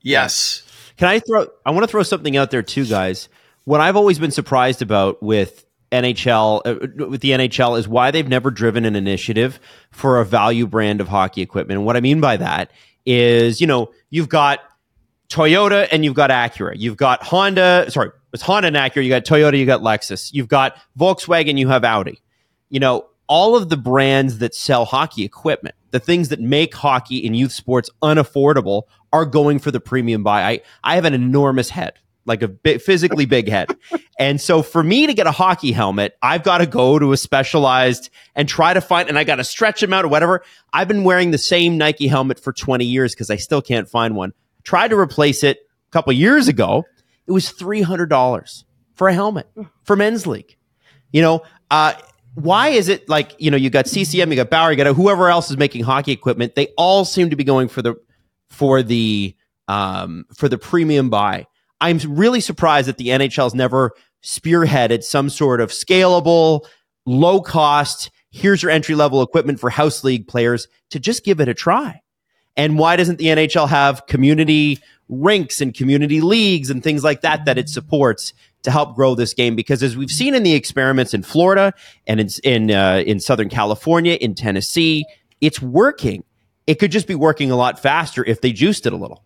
Yes. Can I throw I want to throw something out there too guys. What I've always been surprised about with NHL uh, with the NHL is why they've never driven an initiative for a value brand of hockey equipment. And what I mean by that is, you know, you've got Toyota and you've got Acura. You've got Honda, sorry, it's Honda and Acura. You got Toyota, you got Lexus. You've got Volkswagen, you have Audi. You know, all of the brands that sell hockey equipment, the things that make hockey and youth sports unaffordable are going for the premium buy. I, I have an enormous head, like a big, physically (laughs) big head. And so for me to get a hockey helmet, I've got to go to a specialized and try to find, and I got to stretch them out or whatever. I've been wearing the same Nike helmet for 20 years because I still can't find one tried to replace it a couple years ago. It was $300 for a helmet for men's league. You know, uh, why is it like, you know, you got CCM, you got Bauer, you got whoever else is making hockey equipment. They all seem to be going for the, for the, um, for the premium buy. I'm really surprised that the NHL's never spearheaded some sort of scalable, low cost, here's your entry level equipment for house league players to just give it a try. And why doesn't the NHL have community rinks and community leagues and things like that that it supports to help grow this game? Because as we've seen in the experiments in Florida and in in, uh, in Southern California, in Tennessee, it's working. It could just be working a lot faster if they juiced it a little.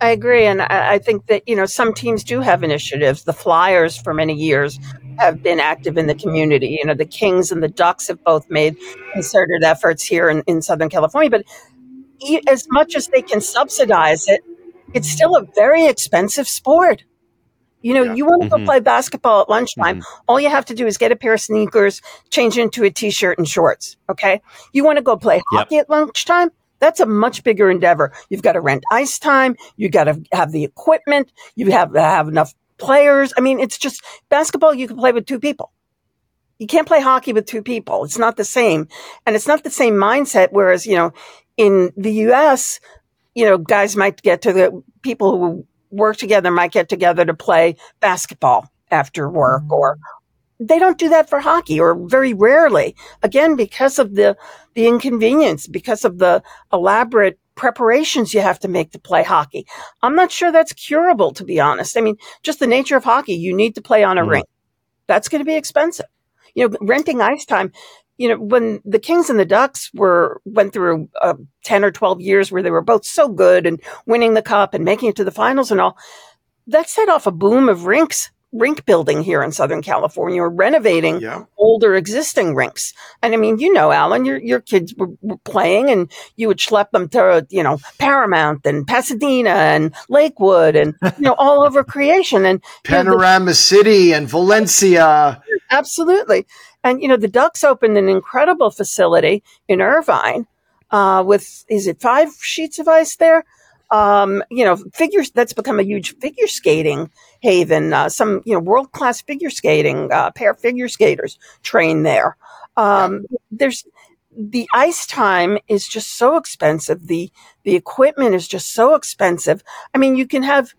I agree, and I think that you know some teams do have initiatives. The Flyers, for many years, have been active in the community. You know, the Kings and the Ducks have both made concerted efforts here in, in Southern California. But as much as they can subsidize it, it's still a very expensive sport. You know, yeah. you want to mm-hmm. go play basketball at lunchtime. Mm-hmm. All you have to do is get a pair of sneakers, change into a t-shirt and shorts. Okay. You want to go play hockey yep. at lunchtime? That's a much bigger endeavor. You've got to rent ice time. You've got to have the equipment. You have to have enough players. I mean, it's just basketball. You can play with two people. You can't play hockey with two people. It's not the same. And it's not the same mindset. Whereas, you know, in the US, you know, guys might get to the people who work together might get together to play basketball after work mm-hmm. or they don't do that for hockey or very rarely. Again, because of the, the inconvenience, because of the elaborate preparations you have to make to play hockey. I'm not sure that's curable, to be honest. I mean, just the nature of hockey, you need to play on a mm. rink. That's going to be expensive. You know, renting ice time, you know, when the Kings and the Ducks were went through uh, ten or twelve years where they were both so good and winning the cup and making it to the finals and all, that set off a boom of rinks rink building here in Southern California or renovating Yeah. older existing rinks. And I mean, you know, Alan, your your kids were, were playing, and you would schlep them to you know Paramount and Pasadena and Lakewood and you know all over (laughs) creation and you know, the- Panorama City and Valencia. Absolutely. And, you know, the Ducks opened an incredible facility in Irvine uh, with, is it five sheets of ice there? Um, you know, figures, that's become a huge figure skating haven. Uh, some, you know, world class figure skating, uh, pair figure skaters train there. Um, there's, the ice time is just so expensive. The, the equipment is just so expensive. I mean, you can have,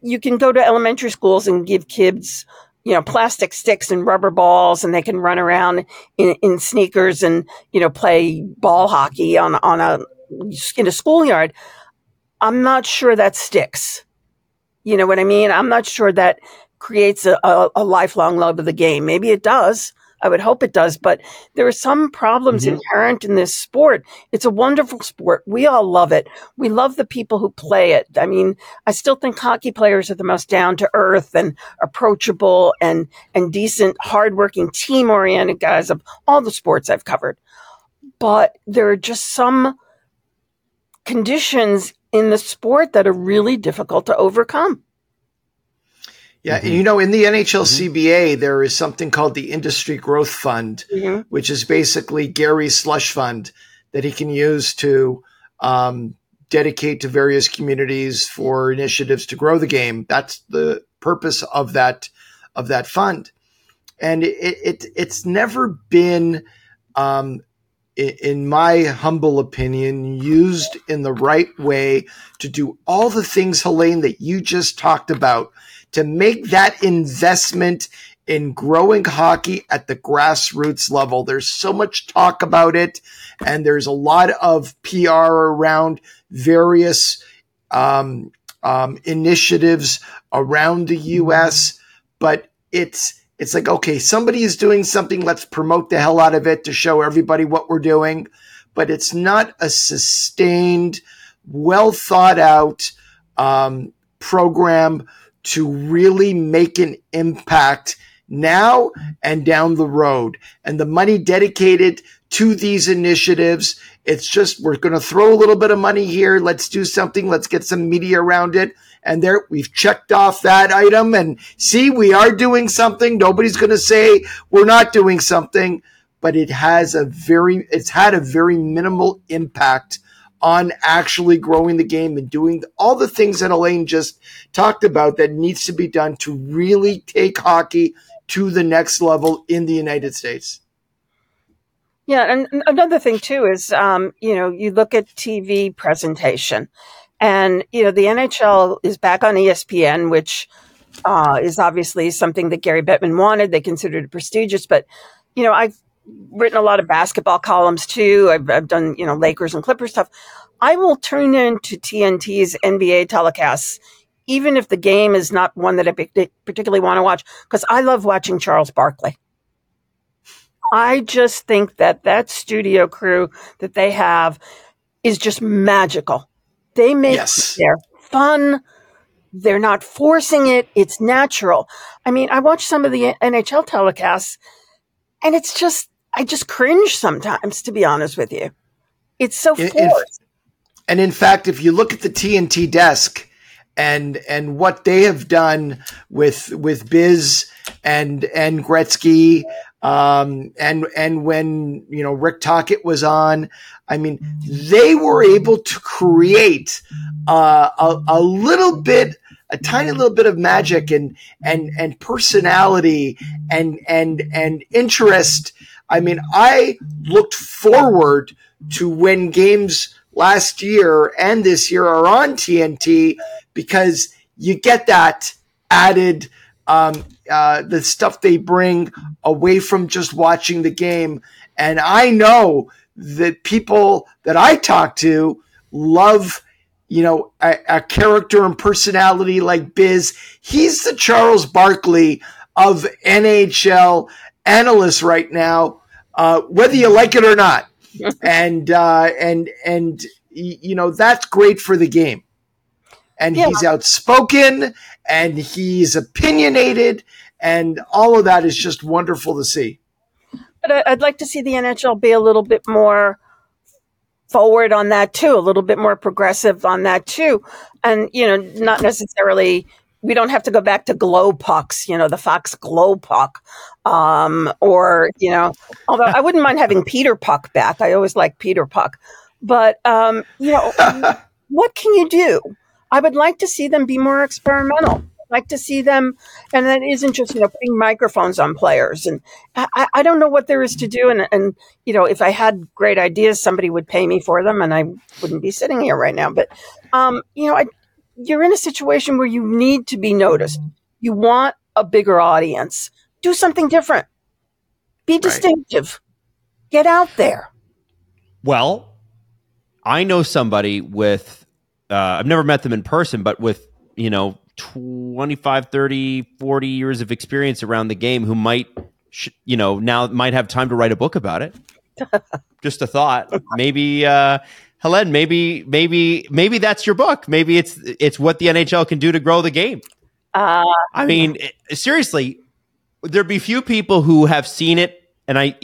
you can go to elementary schools and give kids you know, plastic sticks and rubber balls and they can run around in, in sneakers and, you know, play ball hockey on, on a, in a schoolyard. I'm not sure that sticks. You know what I mean? I'm not sure that creates a, a, a lifelong love of the game. Maybe it does. I would hope it does, but there are some problems Mhm. inherent in this sport. It's a wonderful sport. We all love it. We love the people who play it. I mean, I still think hockey players are the most down to earth and approachable and, and decent, hardworking, team oriented guys of all the sports I've covered. But there are just some conditions in the sport that are really difficult to overcome. Yeah, Mhm. you know, in the NHL CBA, there is something called the Industry Growth Fund, Mhm. which is basically Gary's slush fund that he can use to um, dedicate to various communities for initiatives to grow the game. That's the purpose of that of that fund, and it, it it's never been, um, i- in my humble opinion, used in the right way to do all the things, Helene, that you just talked about to make that investment in growing hockey at the grassroots level. There's so much talk about it, and there's a lot of PR around various um, um, initiatives around the U.S. But it's it's like okay, somebody is doing something. Let's promote the hell out of it to show everybody what we're doing. But it's not a sustained, well thought out um, program to really make an impact now and down the road. And the money dedicated to these initiatives, it's just we're going to throw a little bit of money here. Let's do something. Let's get some media around it. And there we've checked off that item and see we are doing something. Nobody's going to say we're not doing something, but it has a very it's had a very minimal impact on actually growing the game and doing all the things that Elaine just talked about that needs to be done to really take hockey to the next level in the United States. Yeah, and another thing too is, um, you know, you look at TV presentation, and you know the NHL is back on ESPN, which uh, is obviously something that Gary Bettman wanted. They considered it prestigious, but you know, I've written a lot of basketball columns too. I've, I've done you know Lakers and Clippers stuff. I will tune into TNT's NBA telecasts, even if the game is not one that I particularly want to watch, because I love watching Charles Barkley. I just think that that studio crew that they have is just magical. They make Yes. they're fun. They're not forcing it. It's natural. I mean, I watch some of the NHL telecasts and it's just, I just cringe sometimes, to be honest with you. It's so In- in- forced. And in fact, if you look at the TNT desk and and what they have done with with Biz and and Gretzky um, and and when you know Rick Tocchet was on, I mean, they were able to create uh, a, a little bit, a tiny little bit of magic and and and personality and and and interest. I mean, I looked forward to when games last year and this year are on TNT because you get that added um, uh, the stuff they bring away from just watching the game. And I know that people that I talk to love, you know, a, a character and personality like Biz. He's the Charles Barkley of NHL analysts right now. Uh, whether you like it or not. (laughs) and uh, and and you know that's great for the game. And yeah. he's outspoken and he's opinionated, and all of that is just wonderful to see. But I'd like to see the NHL be a little bit more forward on that too, a little bit more progressive on that too. And, you know, not necessarily, we don't have to go back to glow pucks, you know, the Fox glow puck. Um, or, you know, although I wouldn't mind having Peter Puck back. I always like Peter Puck. But, um, you know, (laughs) what can you do? I would like to see them be more experimental I'd like to see them, and that isn't just you know putting microphones on players. And I, I don't know what there is to do. And and you know, if I had great ideas, somebody would pay me for them, and I wouldn't be sitting here right now. But um, you know, I, you're in a situation where you need to be noticed. You want a bigger audience. Do something different. Be distinctive. Right. Get out there. Well, I know somebody with. Uh, I've never met them in person, but with you know 25 30 40 years of experience around the game who might you know now might have time to write a book about it (laughs) just a thought maybe uh Helen, maybe maybe maybe that's your book. Maybe it's it's what the NHL can do to grow the game. Uh, I mean, seriously, there'd be few people who have seen it, and I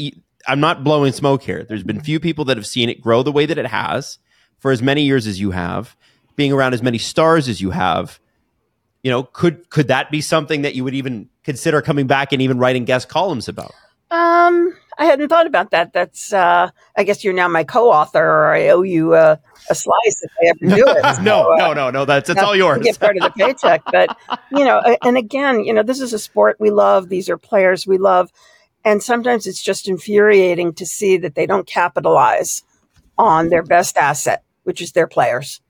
I'm not blowing smoke here. There's been few people that have seen it grow the way that it has for as many years as you have, being around as many stars as you have, you know, could could that be something that you would even consider coming back and even writing guest columns about? Um, I hadn't thought about that. That's uh, I guess you're now my co-author, or I owe you a, a slice if I ever do it. (laughs) So, no, uh, no, no, no. That's it's all yours. Get part of the paycheck, (laughs) but you know, and again, you know, this is a sport we love. These are players we love, and sometimes it's just infuriating to see that they don't capitalize on their best asset, which is their players.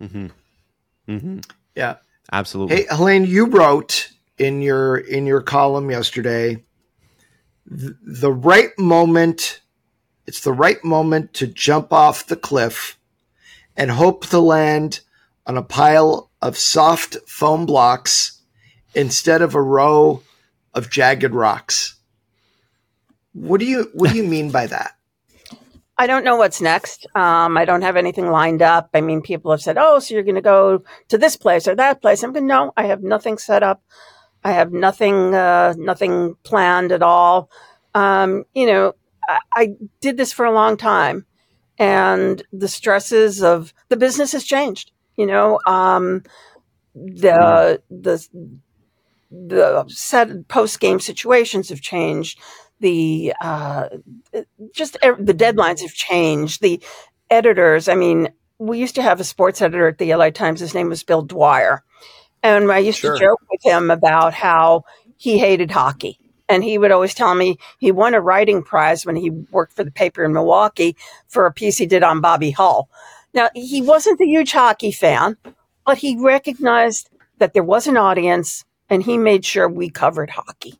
Mm-hmm. Mm-hmm. Yeah. Absolutely. Hey, Helene, you wrote in your in your column yesterday the, right moment it's the right moment to jump off the cliff and hope to land on a pile of soft foam blocks instead of a row of jagged rocks. What do you what do you mean by that? I don't know what's next. Um, I don't have anything lined up. I mean, people have said, "Oh, so you're going to go to this place or that place?" I'm going, "No, I have nothing set up. I have nothing, uh, nothing planned at all." Um, you know, I, I did this for a long time, and the stresses of the business has changed. You know, um, the the the set post game situations have changed the uh, just the deadlines have changed. The editors, I mean, we used to have a sports editor at the LA Times. His name was Bill Dwyre, and I used sure. to joke with him about how he hated hockey. And he would always tell me he won a writing prize when he worked for the paper in Milwaukee for a piece he did on Bobby Hull. Now, he wasn't a huge hockey fan, but he recognized that there was an audience and he made sure we covered hockey.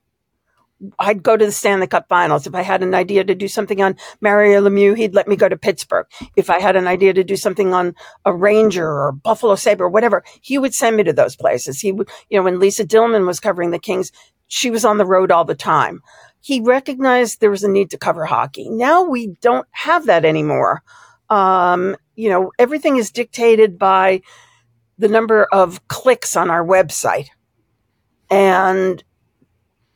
I'd go to the Stanley Cup finals. If I had an idea to do something on Mario Lemieux, he'd let me go to Pittsburgh. If I had an idea to do something on a Ranger or Buffalo Sabre or whatever, he would send me to those places. He would, you know, when Lisa Dillman was covering the Kings, she was on the road all the time. He recognized there was a need to cover hockey. Now we don't have that anymore. Um, you know, everything is dictated by the number of clicks on our website. And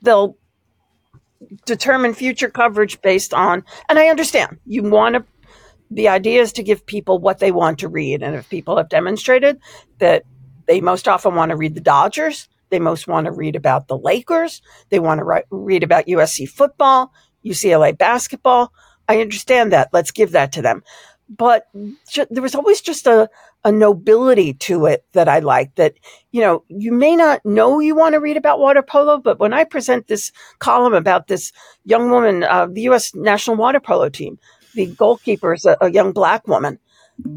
they'll determine future coverage based on, and I understand you want to, the idea is to give people what they want to read. And if people have demonstrated that they most often want to read the Dodgers, they most want to read about the Lakers, they want to write, read about USC football, UCLA basketball. I understand that. Let's give that to them. But ju- there was always just a, a nobility to it that I liked that, you know, you may not know you want to read about water polo, but when I present this column about this young woman, uh, the U.S. national water polo team, the goalkeeper is a, a young black woman,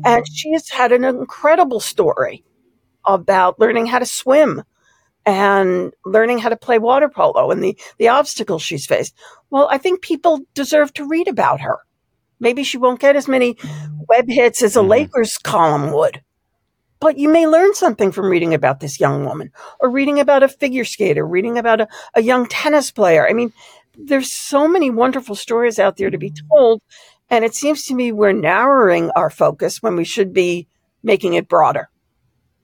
and she has had an incredible story about learning how to swim and learning how to play water polo and the, the obstacles she's faced. Well, I think people deserve to read about her. Maybe she won't get as many web hits as a mm-hmm. Lakers column would. But you may learn something from reading about this young woman or reading about a figure skater, reading about a, a young tennis player. I mean, there's so many wonderful stories out there to be told. And it seems to me we're narrowing our focus when we should be making it broader.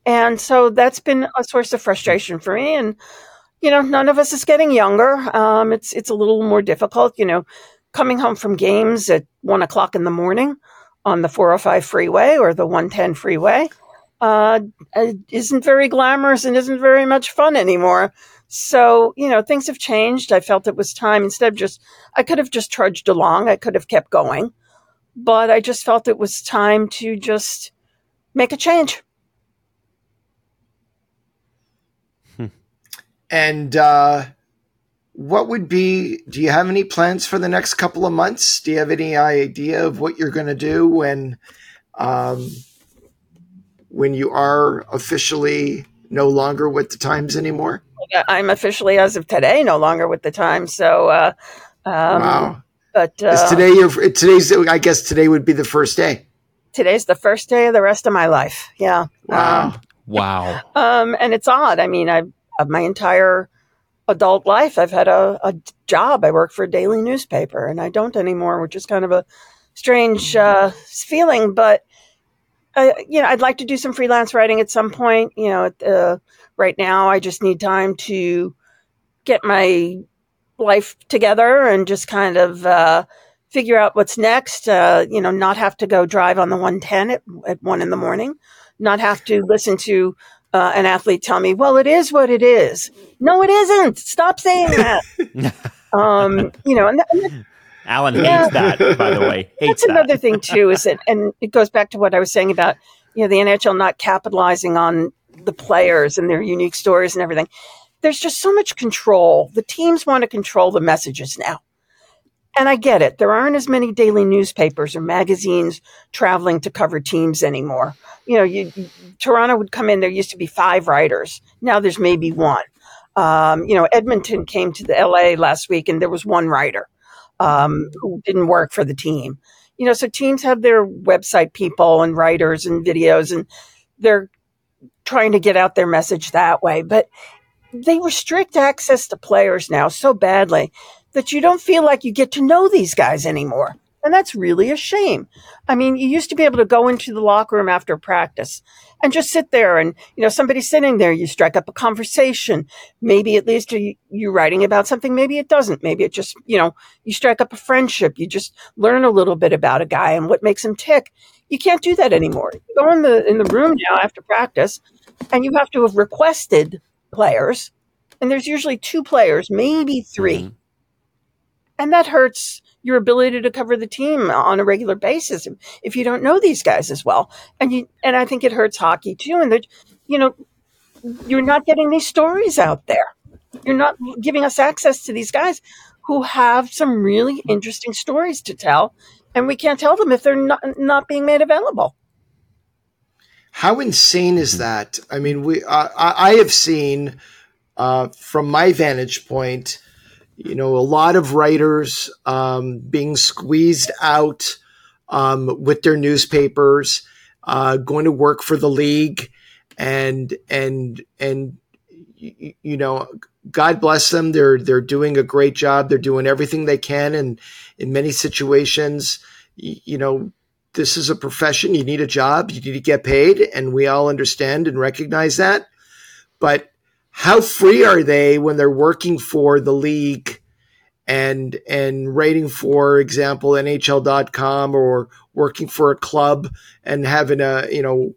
And so that's been a source of frustration for me. And, you know, none of us is getting younger. Um, it's, it's a little more difficult, you know, coming home from games at one o'clock in the morning on the 405 freeway or the 110 freeway uh, isn't very glamorous and isn't very much fun anymore. So, you know, things have changed. I felt it was time instead of just, I could have just trudged along. I could have kept going, but I just felt it was time to just make a change. Hmm. And, uh, what would be do you have any plans for the next couple of months? Do you have any idea of what you're going to do when um, when you are officially no longer with the times anymore? I'm officially as of today no longer with the times so uh, um, wow. but uh, Is today your today's i guess today would be the first day. Today's the first day of the rest of my life yeah. Wow. Um, wow. Um, and it's odd i mean i've my entire adult life, I've had a, a job. I work for a daily newspaper, and I don't anymore, which is kind of a strange mm-hmm. uh, feeling. But uh, you know, I'd like to do some freelance writing at some point. You know, uh, right now, I just need time to get my life together and just kind of uh, figure out what's next. Uh, you know, not have to go drive on the 110 at, at one in the morning, not have to listen to uh, an athlete tell me, well, it is what it is. No, it isn't. Stop saying that. (laughs) um, you know, and, and Allan hates that, by the way. (laughs) Hates That's another thing too, is it, and it goes back to what I was saying about, you know, the NHL not capitalizing on the players and their unique stories and everything. There's just so much control. The teams want to control the messages now. And I get it. There aren't as many daily newspapers or magazines traveling to cover teams anymore you know, you, Toronto would come in. There used to be five writers. Now there's maybe one. Um, you know, Edmonton came to the LA last week, and there was one writer um, who didn't work for the team. You know, so teams have their website people and writers and videos, and they're trying to get out their message that way. But they restrict access to players now so badly that you don't feel like you get to know these guys anymore. And that's really a shame. I mean, you used to be able to go into the locker room after practice and just sit there and, you know, somebody's sitting there, you strike up a conversation. Maybe at least you, you writing about something. Maybe it doesn't. Maybe it just, you know, you strike up a friendship. You just learn a little bit about a guy and what makes him tick. You can't do that anymore. You go in the, in the room now after practice and you have to have requested players. And there's usually two players, maybe 3 mm-hmm. And that hurts your ability to cover the team on a regular basis if you don't know these guys as well. And you, and I think it hurts hockey too. And that, you know, you're not getting these stories out there. You're not giving us access to these guys who have some really interesting stories to tell, and we can't tell them if they're not not being made available. How insane is that? I mean, we I, I have seen uh, from my vantage point you know, a lot of writers um, being squeezed out um, with their newspapers, uh, going to work for the league, and and and you know, God bless them. They're they're doing a great job. They're doing everything they can, and in many situations, you know, this is a profession. You need a job. You need to get paid, and we all understand and recognize that. But how free are they when they're working for the league and and writing for example nhl.com or working for a club and having a you know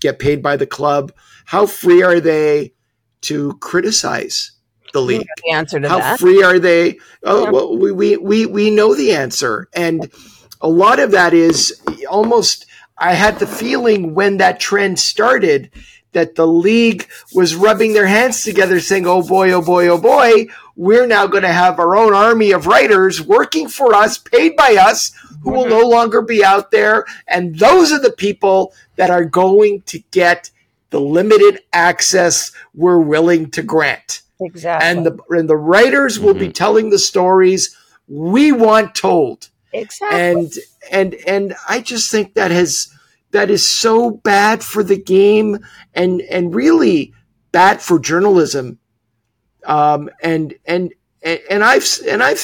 get paid by the club how free are they to criticize the league the answer to how that. free are they oh yeah. well we, we we we know the answer and a lot of that is almost i had the feeling when that trend started that the league was rubbing their hands together saying, Oh boy, oh boy, oh boy, we're now going to have our own army of writers working for us, paid by us, who will no longer be out there. And those are the people that are going to get the limited access we're willing to grant. Exactly. And the, and the writers will mm-hmm. be telling the stories we want told. Exactly. And, and, and I just think that has, that is so bad for the game and and really bad for journalism. Um, and and and, I've and I've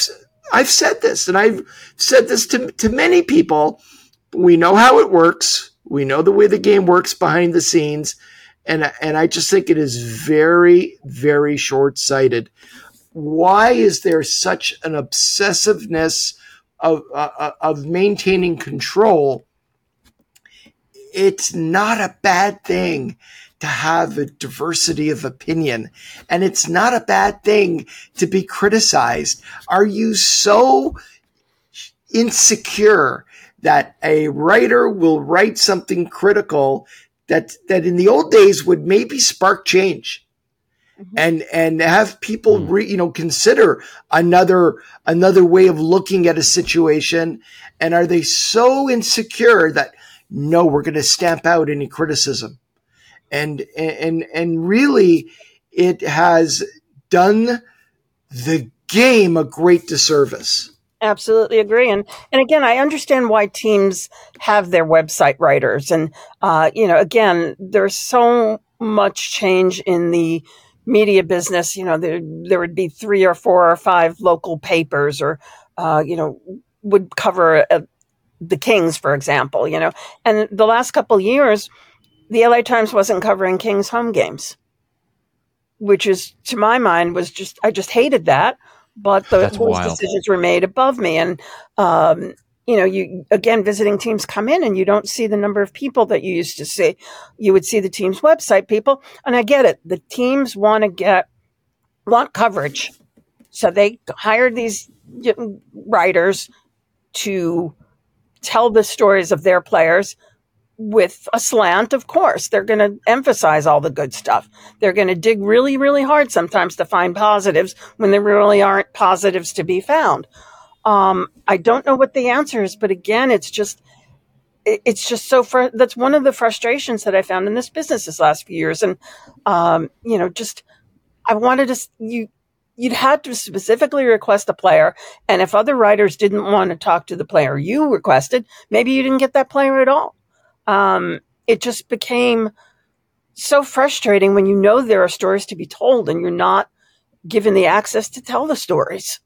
I've said this, and I've said this to to many people. We know how it works. We know the way the game works behind the scenes, and and I just think it is very very short sighted. Why is there such an obsessiveness of uh, uh, of maintaining control? It's not a bad thing to have a diversity of opinion. And it's not a bad thing to be criticized. Are you so insecure that a writer will write something critical that, that in the old days would maybe spark change? Mm-hmm. and and have people mm. re, you know consider another another way of looking at a situation and are they so insecure that no we're going to stamp out any criticism and and and really it has done the game a great disservice. Absolutely agree, and and again, I understand why teams have their website writers, and uh, you know, again, there's so much change in the media business. You know, there there would be three or four or five local papers, or uh, you know, would cover a, the Kings, for example. You know, and the last couple years, the LA Times wasn't covering Kings home games, which is to my mind was just I just hated that. But the, those wild. decisions were made above me, and um, you know, you again visiting teams come in and you don't see the number of people that you used to see. You would see the team's website people, and I get it. The teams want to get want coverage, so they hired these writers to tell the stories of their players with a slant, of course. They're going to emphasize all the good stuff. They're going to dig really, really hard sometimes to find positives when there really aren't positives to be found. Um, I don't know what the answer is, but again, it's just, it's just so fr- that's one of the frustrations that I found in this business this last few years. And, um, you know, just, I wanted to, you, you'd had to specifically request a player. And if other writers didn't want to talk to the player you requested, maybe you didn't get that player at all um, it just became so frustrating when you know there are stories to be told and you're not given the access to tell the stories.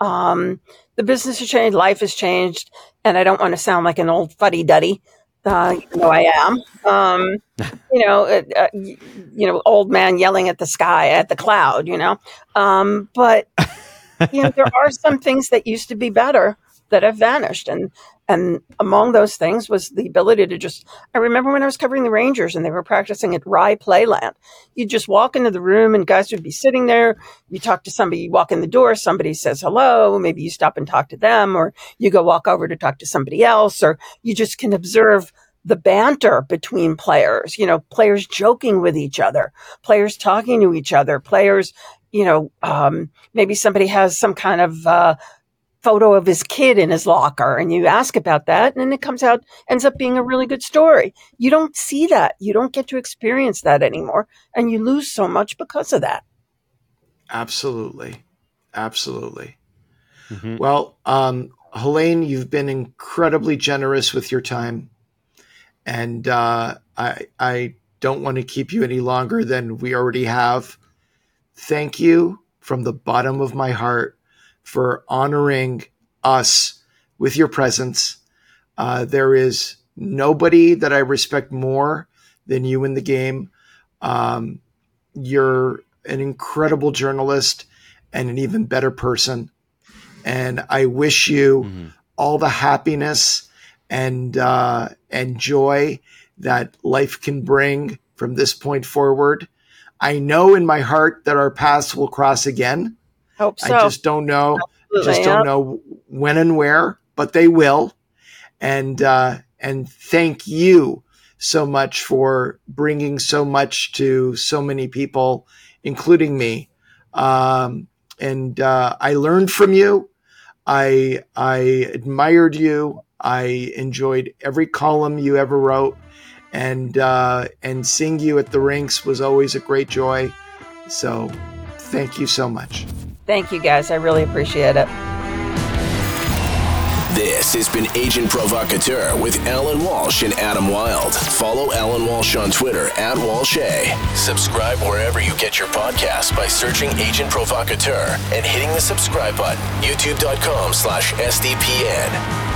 Um, the business has changed, life has changed, and I don't want to sound like an old fuddy duddy. Uh, know, I am. Um, you know, uh, uh, you know, old man yelling at the sky, at the cloud. You know, um, but you know, there are some things that used to be better that have vanished, and and among those things was the ability to just, I remember when I was covering the Rangers and they were practicing at Rye Playland. You'd just walk into the room and guys would be sitting there. You talk to somebody, you walk in the door, somebody says hello. Maybe you stop and talk to them or you go walk over to talk to somebody else or you just can observe the banter between players, you know, players joking with each other, players talking to each other, players, you know, um, maybe somebody has some kind of, uh, photo of his kid in his locker and you ask about that and then it comes out ends up being a really good story. You don't see that. You don't get to experience that anymore and you lose so much because of that. Absolutely. Absolutely. Mm-hmm. well um, helene you've been incredibly generous with your time and uh, i i don't want to keep you any longer than we already have. Thank you from the bottom of my heart for honoring us with your presence. Uh, there is nobody that I respect more than you in the game. Um, you're an incredible journalist and an even better person. And I wish you mm-hmm. all the happiness and uh, and joy that life can bring from this point forward. I know in my heart that our paths will cross again. Hope so. I just don't know. Absolutely, just don't know when and where, but they will. And uh, and thank you so much for bringing so much to so many people, including me. Um, and uh, I learned from you. I I admired you. I enjoyed every column you ever wrote, and uh, and seeing you at the rinks was always a great joy. So, thank you so much. Thank you guys. I really appreciate it. This has been Agent Provocateur with Allan Walsh and Adam Wylde. Follow Allan Walsh on Twitter at Walshay. Subscribe wherever you get your podcasts by searching Agent Provocateur and hitting the subscribe button. YouTube.com slash SDPN.